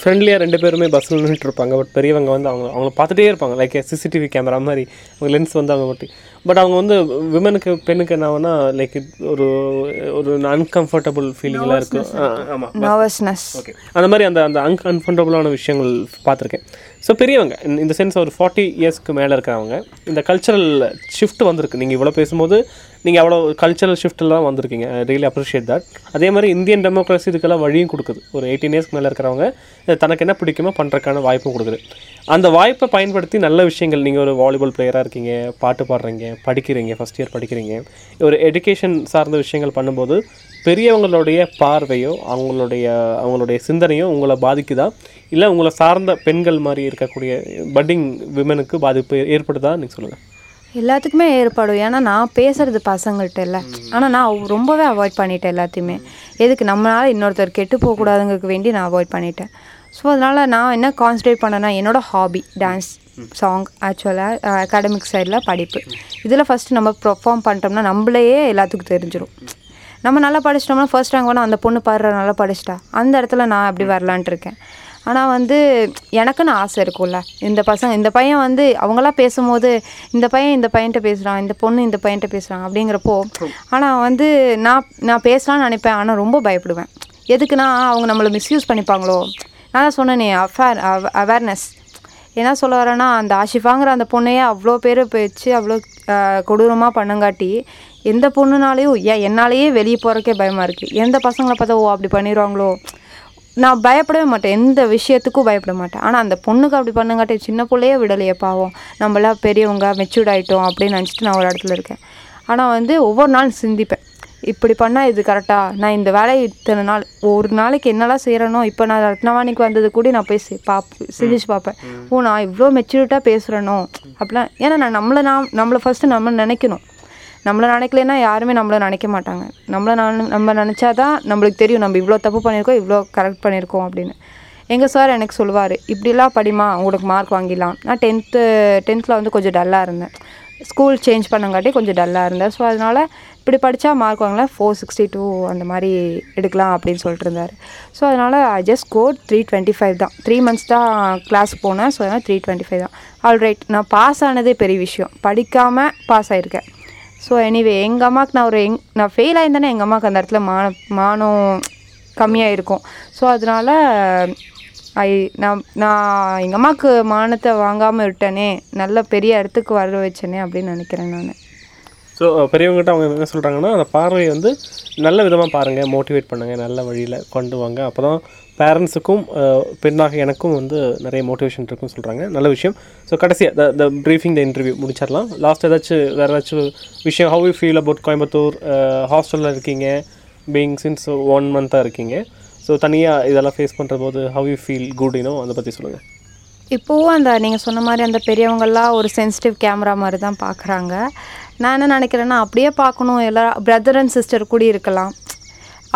ஃப்ரெண்ட்லியாக ரெண்டு பேருமே பஸ்ஸில் நின்றுட்டு இருப்பாங்க. பட் பெரியவங்க வந்து அவங்க அவங்கள பார்த்துட்டே இருப்பாங்க. லைக் சிசிடிவி கேமரா மாதிரி. அவங்க லென்ஸ் வந்து அவங்க ஒட்டி பட் அவங்க வந்து விமனுக்கு பெண்ணுக்கு என்ன ஆகும்னா லைக் ஒரு ஒரு அன்கம்ஃபர்டபுள் ஃபீலிங்லாம் இருக்கும் ஆமாம் நர்வஸ்னஸ் ஓகே அந்த மாதிரி அந்த அந்த அன்கம்ஃபர்டபுளான விஷயங்கள் பார்த்துருக்கேன். ஸோ பெரியவங்க இந்த- சென்ஸ் ஒரு ஃபார்ட்டி இயர்ஸ்க்கு மேலே இருக்கிறவங்க இந்த கல்ச்சரல் ஷிஃப்ட் வந்திருக்கு. நீங்கள் இவ்வளோ பேசும்போது நீங்கள் அவ்வளோ கல்ச்சரல் ஷிஃப்ட்லாம் வந்திருக்கீங்க. ரியலி அப்ரிஷியேட் தட் அதே மாதிரி இந்தியன் டெமோக்ரஸி இதுக்கெல்லாம் வழியும் கொடுக்குது. ஒரு எயிட்டீன் இயர்ஸ்க்கு மேலே இருக்கிறவங்க தனக்கு என்ன பிடிக்குமோ பண்ணுறதுக்கான வாய்ப்பும் கொடுக்குது. அந்த வாய்ப்பை பயன்படுத்தி நல்ல விஷயங்கள் நீங்கள் ஒரு வாலிபால் பிளேயராக இருக்கீங்க பாட்டு பாடுறீங்க படிக்கிறீங்க ஃபஸ்ட் இயர் படிக்கிறீங்க ஒரு எடுகேஷன் சார்ந்த விஷயங்கள் பண்ணும்போது பெரியவங்களுடைய பார்வையோ அவங்களுடைய அவங்களுடைய சிந்தனையோ உங்களை பாதிக்குதா? இல்லை உங்களை சார்ந்த பெண்கள் மாதிரி இருக்கக்கூடிய பட்டிங் விமனுக்கு பாதிப்பு ஏற்படுதா? நீங்கள் சொல்லுங்கள் எல்லாத்துக்குமே ஏற்பாடும் ஏன்னா நான் பேசுறது பசங்கள்ட்ட இல்லை. ஆனால் நான் ரொம்பவே அவாய்ட் பண்ணிட்டேன் எல்லாத்தையுமே. எதுக்கு? நம்மளால இன்னொருத்தர் கெட்டு போகக்கூடாதுங்கிறதுக்கு வேண்டி நான் அவாய்ட் பண்ணிட்டேன். ஸோ அதனால் நான் என்ன கான்சன்ட்ரேட் பண்ணேன்னா என்னோட ஹாபி டான்ஸ் சாங் ஆக்சுவலாக அகாடமிக் சைடில் படிப்பு. இதில் ஃபஸ்ட்டு நம்ம பெர்ஃபார்ம் பண்ணிட்டோம்னா நம்மளையே எல்லாத்துக்கும் தெரிஞ்சிடும் நம்ம நல்லா படிச்சிட்டோம்னா ஃபர்ஸ்ட் ரேங்க் வேணால் அந்த பொண்ணு பாடுற நல்லா படிச்சிட்டா. அந்த இடத்துல நான் அப்படி வரலான்ட்டு இருக்கேன். ஆனால் வந்து எனக்குன்னு ஆசை இருக்கும்ல. இந்த பசங்க இந்த பையன் வந்து அவங்களாம் பேசும்போது இந்த பையன் இந்த பையன்கிட்ட பேசுகிறான் இந்த பொண்ணு இந்த பையன்கிட்ட பேசுகிறான் அப்படிங்கிறப்போ ஆனால் வந்து நான் நான் பேசலாம்னு நினைப்பேன். ஆனால் ரொம்ப பயப்படுவேன். எதுக்குன்னா அவங்க நம்மளை மிஸ்யூஸ் பண்ணிப்பாங்களோ. நான் தான் சொன்னேனே அஃபேர் அவேர்னஸ் என்ன சொல்ல வரேன்னா அந்த ஆஷிஃபாங்கிற அந்த பொண்ணையே அவ்வளோ பேர் போயிடுச்சு அவ்வளோ கொடூரமாக பண்ணங்காட்டி எந்த பொண்ணுனாலையும் ஏன் என்னாலேயே வெளியே போகிறக்கே பயமாக இருக்குது எந்த பசங்களை பார்த்தா ஓ அப்படி பண்ணிடுவாங்களோ. நான் பயப்படவே மாட்டேன். எந்த விஷயத்துக்கும் பயப்பட மாட்டேன். ஆனால் அந்த பொண்ணுக்கு அப்படி பண்ணுங்காட்டி சின்ன பிள்ளையே விடலையே பாவம். நம்மளாம் பெரியவங்க மெச்சூர்ட் ஆகிட்டோம் அப்படின்னு நினச்சிட்டு நான் ஒரு இடத்துல இருக்கேன். ஆனால் வந்து ஒவ்வொரு நாளும் சிந்திப்பேன். இப்படி பண்ணால் இது கரெக்டா? நான் இந்த வேலையை இத்தனை நாள் ஒரு நாளைக்கு என்னெல்லாம் செய்கிறனோ இப்போ நான் ரத்னவாணிக்கு வந்தது கூட நான் போய் சி- பாப் சிந்திச்சு பார்ப்பேன். ஓ நான் இவ்வளோ மெச்சூரிட்டாக பேசுகிறேனோ அப்படிலாம் ஏன்னா நான் நம்மளை நான் நம்மளை ஃபஸ்ட்டு நம்ம நினைக்கணும். நம்மளை நினைக்கலன்னா யாருமே நம்மளை நினைக்க மாட்டாங்க. நம்மளை நான் நம்ம நினச்சாதான் நம்மளுக்கு தெரியும் நம்ம இவ்வளோ தப்பு பண்ணியிருக்கோம் இவ்வளோ கரெக்ட் பண்ணியிருக்கோம் அப்படின்னு. எங்கள் சார் எனக்கு சொல்லுவார் இப்படிலாம் படிமா உங்களுக்கு மார்க் வாங்கிடலாம். நான் டென்த்து டென்த்தில் வந்து கொஞ்சம் டல்லாக இருந்தேன். ஸ்கூல் சேஞ்ச் பண்ணங்காட்டி கொஞ்சம் டல்லாக இருந்தேன். ஸோ அதனால் இப்படி படித்தா மார்க் வாங்கலாம். ஃபோர் சிக்ஸ்டி டூ அந்த மாதிரி எடுக்கலாம் அப்படின்னு சொல்லிட்டு இருந்தார். ஸோ அதனால் I just score three twenty five தான். த்ரீ மந்த்ஸ் தான் கிளாஸ் போனேன். ஸோ அதனால் த்ரீ டுவெண்ட்டி ஃபைவ் தான். ஆல்ரைட் நான் பாஸ் ஆனதே பெரிய விஷயம். படிக்காமல் பாஸ் ஆகிருக்கேன் ஸோ எனிவே எங்கள் அம்மாவுக்கு நான் ஒரு எங் நான் ஃபெயில் ஆயிருந்தேனே எங்கள் அம்மாவுக்கு அந்த இடத்துல மான மானம் கம்மியாக இருக்கும். ஸோ அதனால் ஐ நான் நான் எங்கள் அம்மாவுக்கு மானத்தை வாங்காமல் விட்டேனே நல்ல பெரிய இடத்துக்கு வர வச்சேனே அப்படின்னு நினைக்கிறேன் நான். ஸோ பெரியவங்ககிட்ட அவங்க என்ன சொல்கிறாங்கன்னா அந்த பார்வையை வந்து நல்ல விதமாக பாருங்கள் மோட்டிவேட் பண்ணுங்கள் நல்ல வழியில் கொண்டு வாங்க. அப்போ தான் பேரண்ட்ஸுக்கும் பெண்ணாக எனக்கும் வந்து நிறைய மோட்டிவேஷன் இருக்குன்னு சொல்கிறாங்க நல்ல விஷயம். ஸோ கடைசியாக the the briefing the interview முடிச்சிடலாம். லாஸ்ட் ஏதாச்சும் வேறு ஏதாச்சும் விஷயம் how you feel about Coimbatore ஹாஸ்டலில் இருக்கீங்க பீயிங் சின்ஸ் ஒன் மந்த்தாக இருக்கீங்க. ஸோ தனியாக இதெல்லாம் ஃபேஸ் பண்ணுற போது ஹவ் யூ ஃபீல் குட் இன்னோ அதை பற்றி சொல்லுங்கள் இப்போவும் அந்த நீங்கள் சொன்ன மாதிரி அந்த பெரியவங்கள்லாம் ஒரு சென்சிட்டிவ் கேமரா மாதிரி தான் பார்க்குறாங்க நான் என்ன நினைக்கிறேன்னா அப்படியே பார்க்கணும் எல்லா பிரதர் அண்ட் சிஸ்டர் கூட இருக்கலாம்.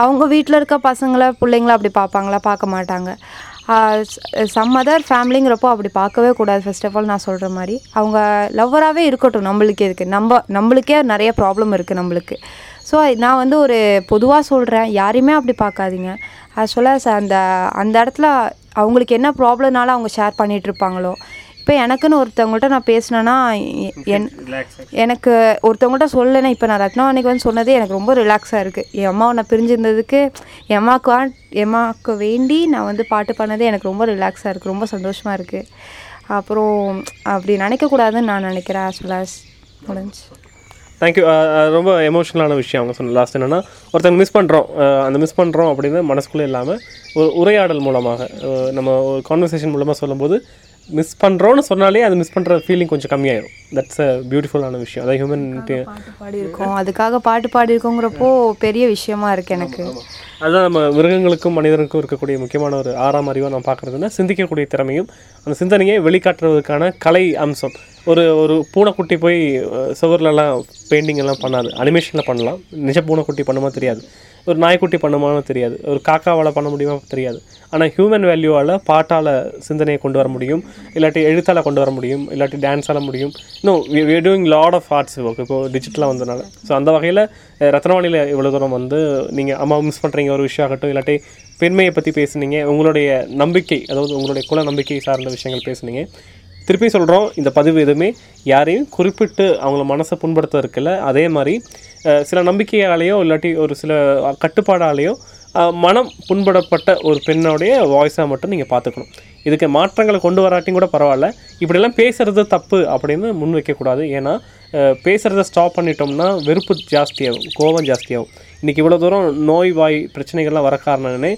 அவங்க வீட்டில் இருக்க பசங்களை பிள்ளைங்கள அப்படி பார்ப்பாங்களா பார்க்க மாட்டாங்க. சம் அதர் ஃபேமிலிங்கிறப்போ அப்படி பார்க்கவே கூடாது. ஃபர்ஸ்ட் ஆஃப் ஆல் நான் சொல்கிற மாதிரி. அவங்க லவ்வராகவே இருக்கட்டும். நம்மளுக்கு இருக்குது நம்ம நம்மளுக்கே நிறைய ப்ராப்ளம் இருக்குது நம்மளுக்கு. ஸோ நான் வந்து ஒரு பொதுவாக சொல்கிறேன் யாரையுமே அப்படி பார்க்காதீங்க. ஆக்சுவலாக அந்த அந்த இடத்துல அவங்களுக்கு என்ன ப்ராப்ளம்னால அவங்க ஷேர் பண்ணிட்டு இருப்பாங்களோ. இப்போ எனக்குன்னு ஒருத்தவங்கள்ட்ட நான் பேசினேன்னா என் எனக்கு ஒருத்தவங்கள்ட்ட சொல்லலைன்னா இப்போ நான் ரத்னவாணிக்கு வந்து சொன்னதே எனக்கு ரொம்ப ரிலாக்ஸாக இருக்குது என் அம்மாவை நான் பிரிஞ்சிருந்ததுக்கு என் அம்மாவுக்கு அம்மாவுக்கு வேண்டி நான் வந்து பாட்டு பண்ணதே எனக்கு ரொம்ப ரிலாக்ஸாக இருக்குது ரொம்ப சந்தோஷமாக இருக்குது அப்புறம் அப்படி நினைக்கக்கூடாதுன்னு நான் நினைக்கிறேன். ஆஸ் வெல் ஆஸ் முடிஞ்சு. தேங்க்யூ ரொம்ப எமோஷனலான விஷயம் அவங்க சொன்ன லாஸ்ட் என்னென்னா ஒருத்தங்க மிஸ் பண்ணுறோம் அந்த மிஸ் பண்ணுறோம் அப்படின்னு மனசுக்குள்ளே இல்லாமல் ஒரு உரையாடல் மூலமாக நம்ம ஒரு கான்வர்சேஷன் மூலமாக சொல்லும்போது மிஸ் பண்ணுறோன்னு சொன்னாலே அது மிஸ் பண்ணுற ஃபீலிங் கொஞ்சம் கம்மியாயிடும் தட்ஸ் அ பியூட்டிஃபுல்லான விஷயம். அதாவது ஹியூமன் பாட்டு பாடியிருக்கோம். அதுக்காக பாட்டு பாடியிருக்கோங்கிறப்போ பெரிய விஷயமா இருக்குது எனக்கு. அதுதான் நம்ம மிருகங்களுக்கும் மனிதனுக்கும் இருக்கக்கூடிய முக்கியமான ஒரு ஆறாம் அறிவாக நம்ம பார்க்குறதுன்னா சிந்திக்கக்கூடிய திறமையும் அந்த சிந்தனையை வெளிக்காட்டுறதுக்கான கலை அம்சம். ஒரு ஒரு பூனைக்குட்டி போய் சுவர்லலாம் பெயிண்டிங் எல்லாம் பண்ணாது. அனிமேஷனில் பண்ணலாம். நிஜ பூனைக்குட்டி பண்ணுமா தெரியாது. ஒரு நாய்க்குட்டி பண்ணுமான்னு தெரியாது. ஒரு காக்காவால் பண்ண முடியுமா தெரியாது. ஆனால் ஹியூமன் வேல்யூவால் பாட்டால் சிந்தனையை கொண்டு வர முடியும். இல்லாட்டி எழுத்தால் கொண்டு வர முடியும். இல்லாட்டி டான்ஸால் முடியும். இன்னும் we doing lot of arts work இப்போ டிஜிட்டலாக வந்தனால ஸோ அந்த வகையில் ரத்னவாணியில் இவ்வளோ தூரம் வந்து நீங்கள் அம்மா மிஸ் பண்ணுறீங்க ஒரு விஷயம் ஆகட்டும். இல்லாட்டி பெண்மையை பற்றி பேசுனீங்க. உங்களுடைய நம்பிக்கை அதாவது உங்களுடைய குல நம்பிக்கை சார்ந்த விஷயங்கள் பேசுனீங்க. திருப்பி சொல்கிறோம் இந்த பதிவு எதுவுமே யாரையும் குறிப்பிட்டு அவங்கள மனசை புண்படுத்த இருக்கல அதே மாதிரி சில நம்பிக்கையாலேயோ இல்லாட்டி ஒரு சில கட்டுப்பாடாலேயோ மனம் புண்படப்பட்ட ஒரு பெண்ணோடைய வாய்ஸாக மட்டும் நீங்கள் பார்த்துக்கணும். இதுக்கு மாற்றங்களை கொண்டு வராட்டியும் கூட பரவாயில்ல. இப்படியெல்லாம் பேசுறது தப்பு அப்படின்னு முன் வைக்கக்கூடாது. ஏன்னா பேசுகிறத ஸ்டாப் பண்ணிட்டோம்னா வெறுப்பு ஜாஸ்தியாகும் கோபம் ஜாஸ்தியாகும். இன்றைக்கி இவ்வளோ தூரம் நோய் வாய் பிரச்சனைகள்லாம் வர காரணமே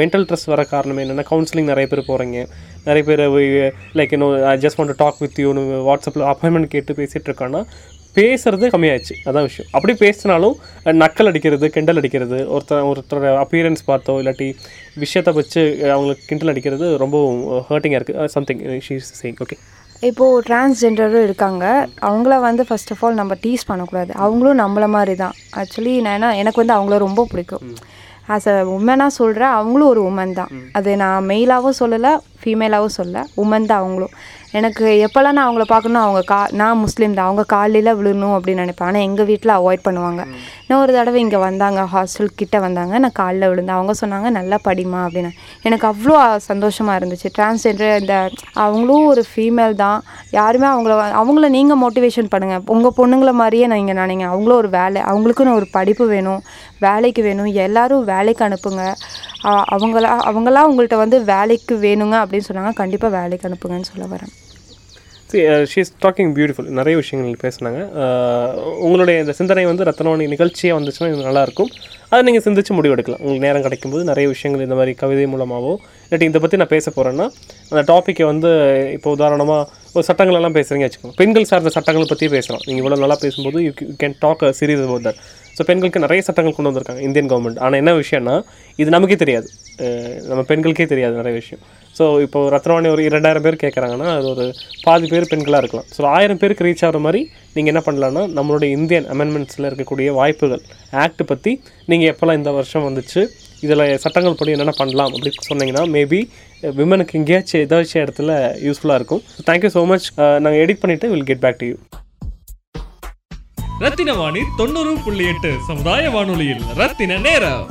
மென்டல் ஸ்ட்ரெஸ் வர காரணம் என்னென்னா கவுன்சிலிங் நிறைய பேர் போகிறீங்க நிறைய பேர் லைக் இன்னும் I just want talk with you வாட்ஸ்அப்பில் அப்பாயின்மெண்ட் கேட்டு பேசிகிட்டு இருக்கான்னா பேசுறது கம்மியாயிடுச்சு. அதான் விஷயம். அப்படி பேசினாலும் நக்கல் அடிக்கிறது கிண்டல் அடிக்கிறது ஒருத்தர் ஒருத்தரோட அப்பியரன்ஸ் பார்த்தோ இல்லாட்டி விஷயத்தை வச்சு அவங்களுக்கு கிண்டல் அடிக்கிறது ரொம்ப ஹர்ட்டிங்காக இருக்குது சம்திங் ஷீஸ் சேயிங் ஓகே இப்போது டிரான்ஸ்ஜெண்டரும் இருக்காங்க. அவங்கள வந்து ஃபர்ஸ்ட் ஆஃப் ஆல் நம்ம டீஸ் பண்ணக்கூடாது. அவங்களும் நம்மள மாதிரி தான் ஆக்சுவலி நான் எனக்கு வந்து அவங்கள ரொம்ப பிடிக்கும். ஆஸ் அ உமனாக சொல்கிறேன் அவங்களும் ஒரு உமன் தான். அது நான் மெயிலாகவும் சொல்லலை ஃபீமேலாகவும் சொல்ல உமன் தான் அவங்களும். எனக்கு எப்போல்லாம் நான் அவங்கள பார்க்கணும் அவங்க கா நான் முஸ்லீம் தான். அவங்க காலையில் விழணும் அப்படின்னு நினைப்பேன் ஆனால் எங்கள் வீட்டில் அவாய்ட் பண்ணுவாங்க. நான் ஒரு தடவை இங்கே வந்தாங்க. ஹாஸ்டல் கிட்ட வந்தாங்க. நான் காலில் விழுந்தேன். அவங்க சொன்னாங்க நல்லா படிமா அப்படின்னு. எனக்கு அவ்வளோ சந்தோஷமாக இருந்துச்சு. டிரான்ஸ்ஜெண்டர் இந்த அவங்களும் ஒரு ஃபீமேல் தான். யாருமே அவங்கள அவங்கள நீங்கள் மோட்டிவேஷன் பண்ணுங்கள் உங்கள் பொண்ணுங்கள மாதிரியே நீங்கள் நினைங்க. அவங்களும் ஒரு வேலை அவங்களுக்குன்னு ஒரு படிப்பு வேணும் வேலைக்கு வேணும். எல்லாரும் வேலைக்கு அனுப்புங்க. அவங்களா அவங்களா உங்கள்கிட்ட வந்து வேலைக்கு வேணுங்க அப்படின்னு சொன்னாங்க. கண்டிப்பாக வேலைக்கு அனுப்புங்கன்னு சொல்ல வரேன். ஷீஸ் டாக்கிங் பியூட்டிஃபுல் நிறைய விஷயங்கள் பேசுனாங்க. Uh, உங்களுடைய இந்த சிந்தனை வந்து ரத்னவாணி நிகழ்ச்சியாக வந்துச்சுன்னா இது நல்லாயிருக்கும். அதை நீங்கள் சிந்திச்சு முடிவெடுக்கலாம் உங்களுக்கு நேரம் கிடைக்கும்போது நிறைய விஷயங்கள் இந்த மாதிரி கவிதை மூலமாகவோ இல்லாட்டி இதை பற்றி நான் பேச போகிறேன்னா அந்த டாப்பிக்கை வந்து இப்போ உதாரணமாக ஒரு சட்டங்கள் எல்லாம் பேசுகிறீங்க வச்சுக்கோங்க. பெண்கள் சார்ந்த சட்டங்களை பற்றி பேசலாம். நீங்கள் இவ்வளோ நல்லா பேசும்போது you can talk serious about that so பெண்களுக்கு நிறைய சட்டங்கள் கொண்டு வந்திருக்காங்க இந்தியன் கவர்மெண்ட் ஆனால் என்ன விஷயம்னா இது நமக்கே தெரியாது. Uh, நம்ம பெண்களுக்கே தெரியாது நிறைய விஷயம். ஸோ இப்போ ரத்னவாணி ஒரு இரண்டாயிரம் பேர் கேட்குறாங்கன்னா அது ஒரு பாதி பேர் பெண்களாக இருக்கலாம். ஸோ ஆயிரம் பேருக்கு ரீச் ஆகிற மாதிரி நீங்கள் என்ன பண்ணலான்னா நம்மளுடைய இந்தியன் அமெண்ட்மெண்ட்ஸில் இருக்கக்கூடிய வாய்ப்புகள் ஆக்ட் பற்றி நீங்கள் எப்போல்லாம் இந்த வருஷம் வந்துச்சு இதில் சட்டங்கள் படி என்னென்ன பண்ணலாம் அப்படின்னு சொன்னீங்கன்னா மேபி விமனுக்கு எங்கேயாச்சும் ஏதாச்சும் இடத்துல யூஸ்ஃபுல்லாக இருக்கும். தேங்க்யூ ஸோ மச் uh, நாங்கள் எடிட் பண்ணிவிட்டு will get back to you Rathina Vani தொண்ணூறு புள்ளி எட்டு சமுதாய வானொலியில் ரத்தின நேரம்.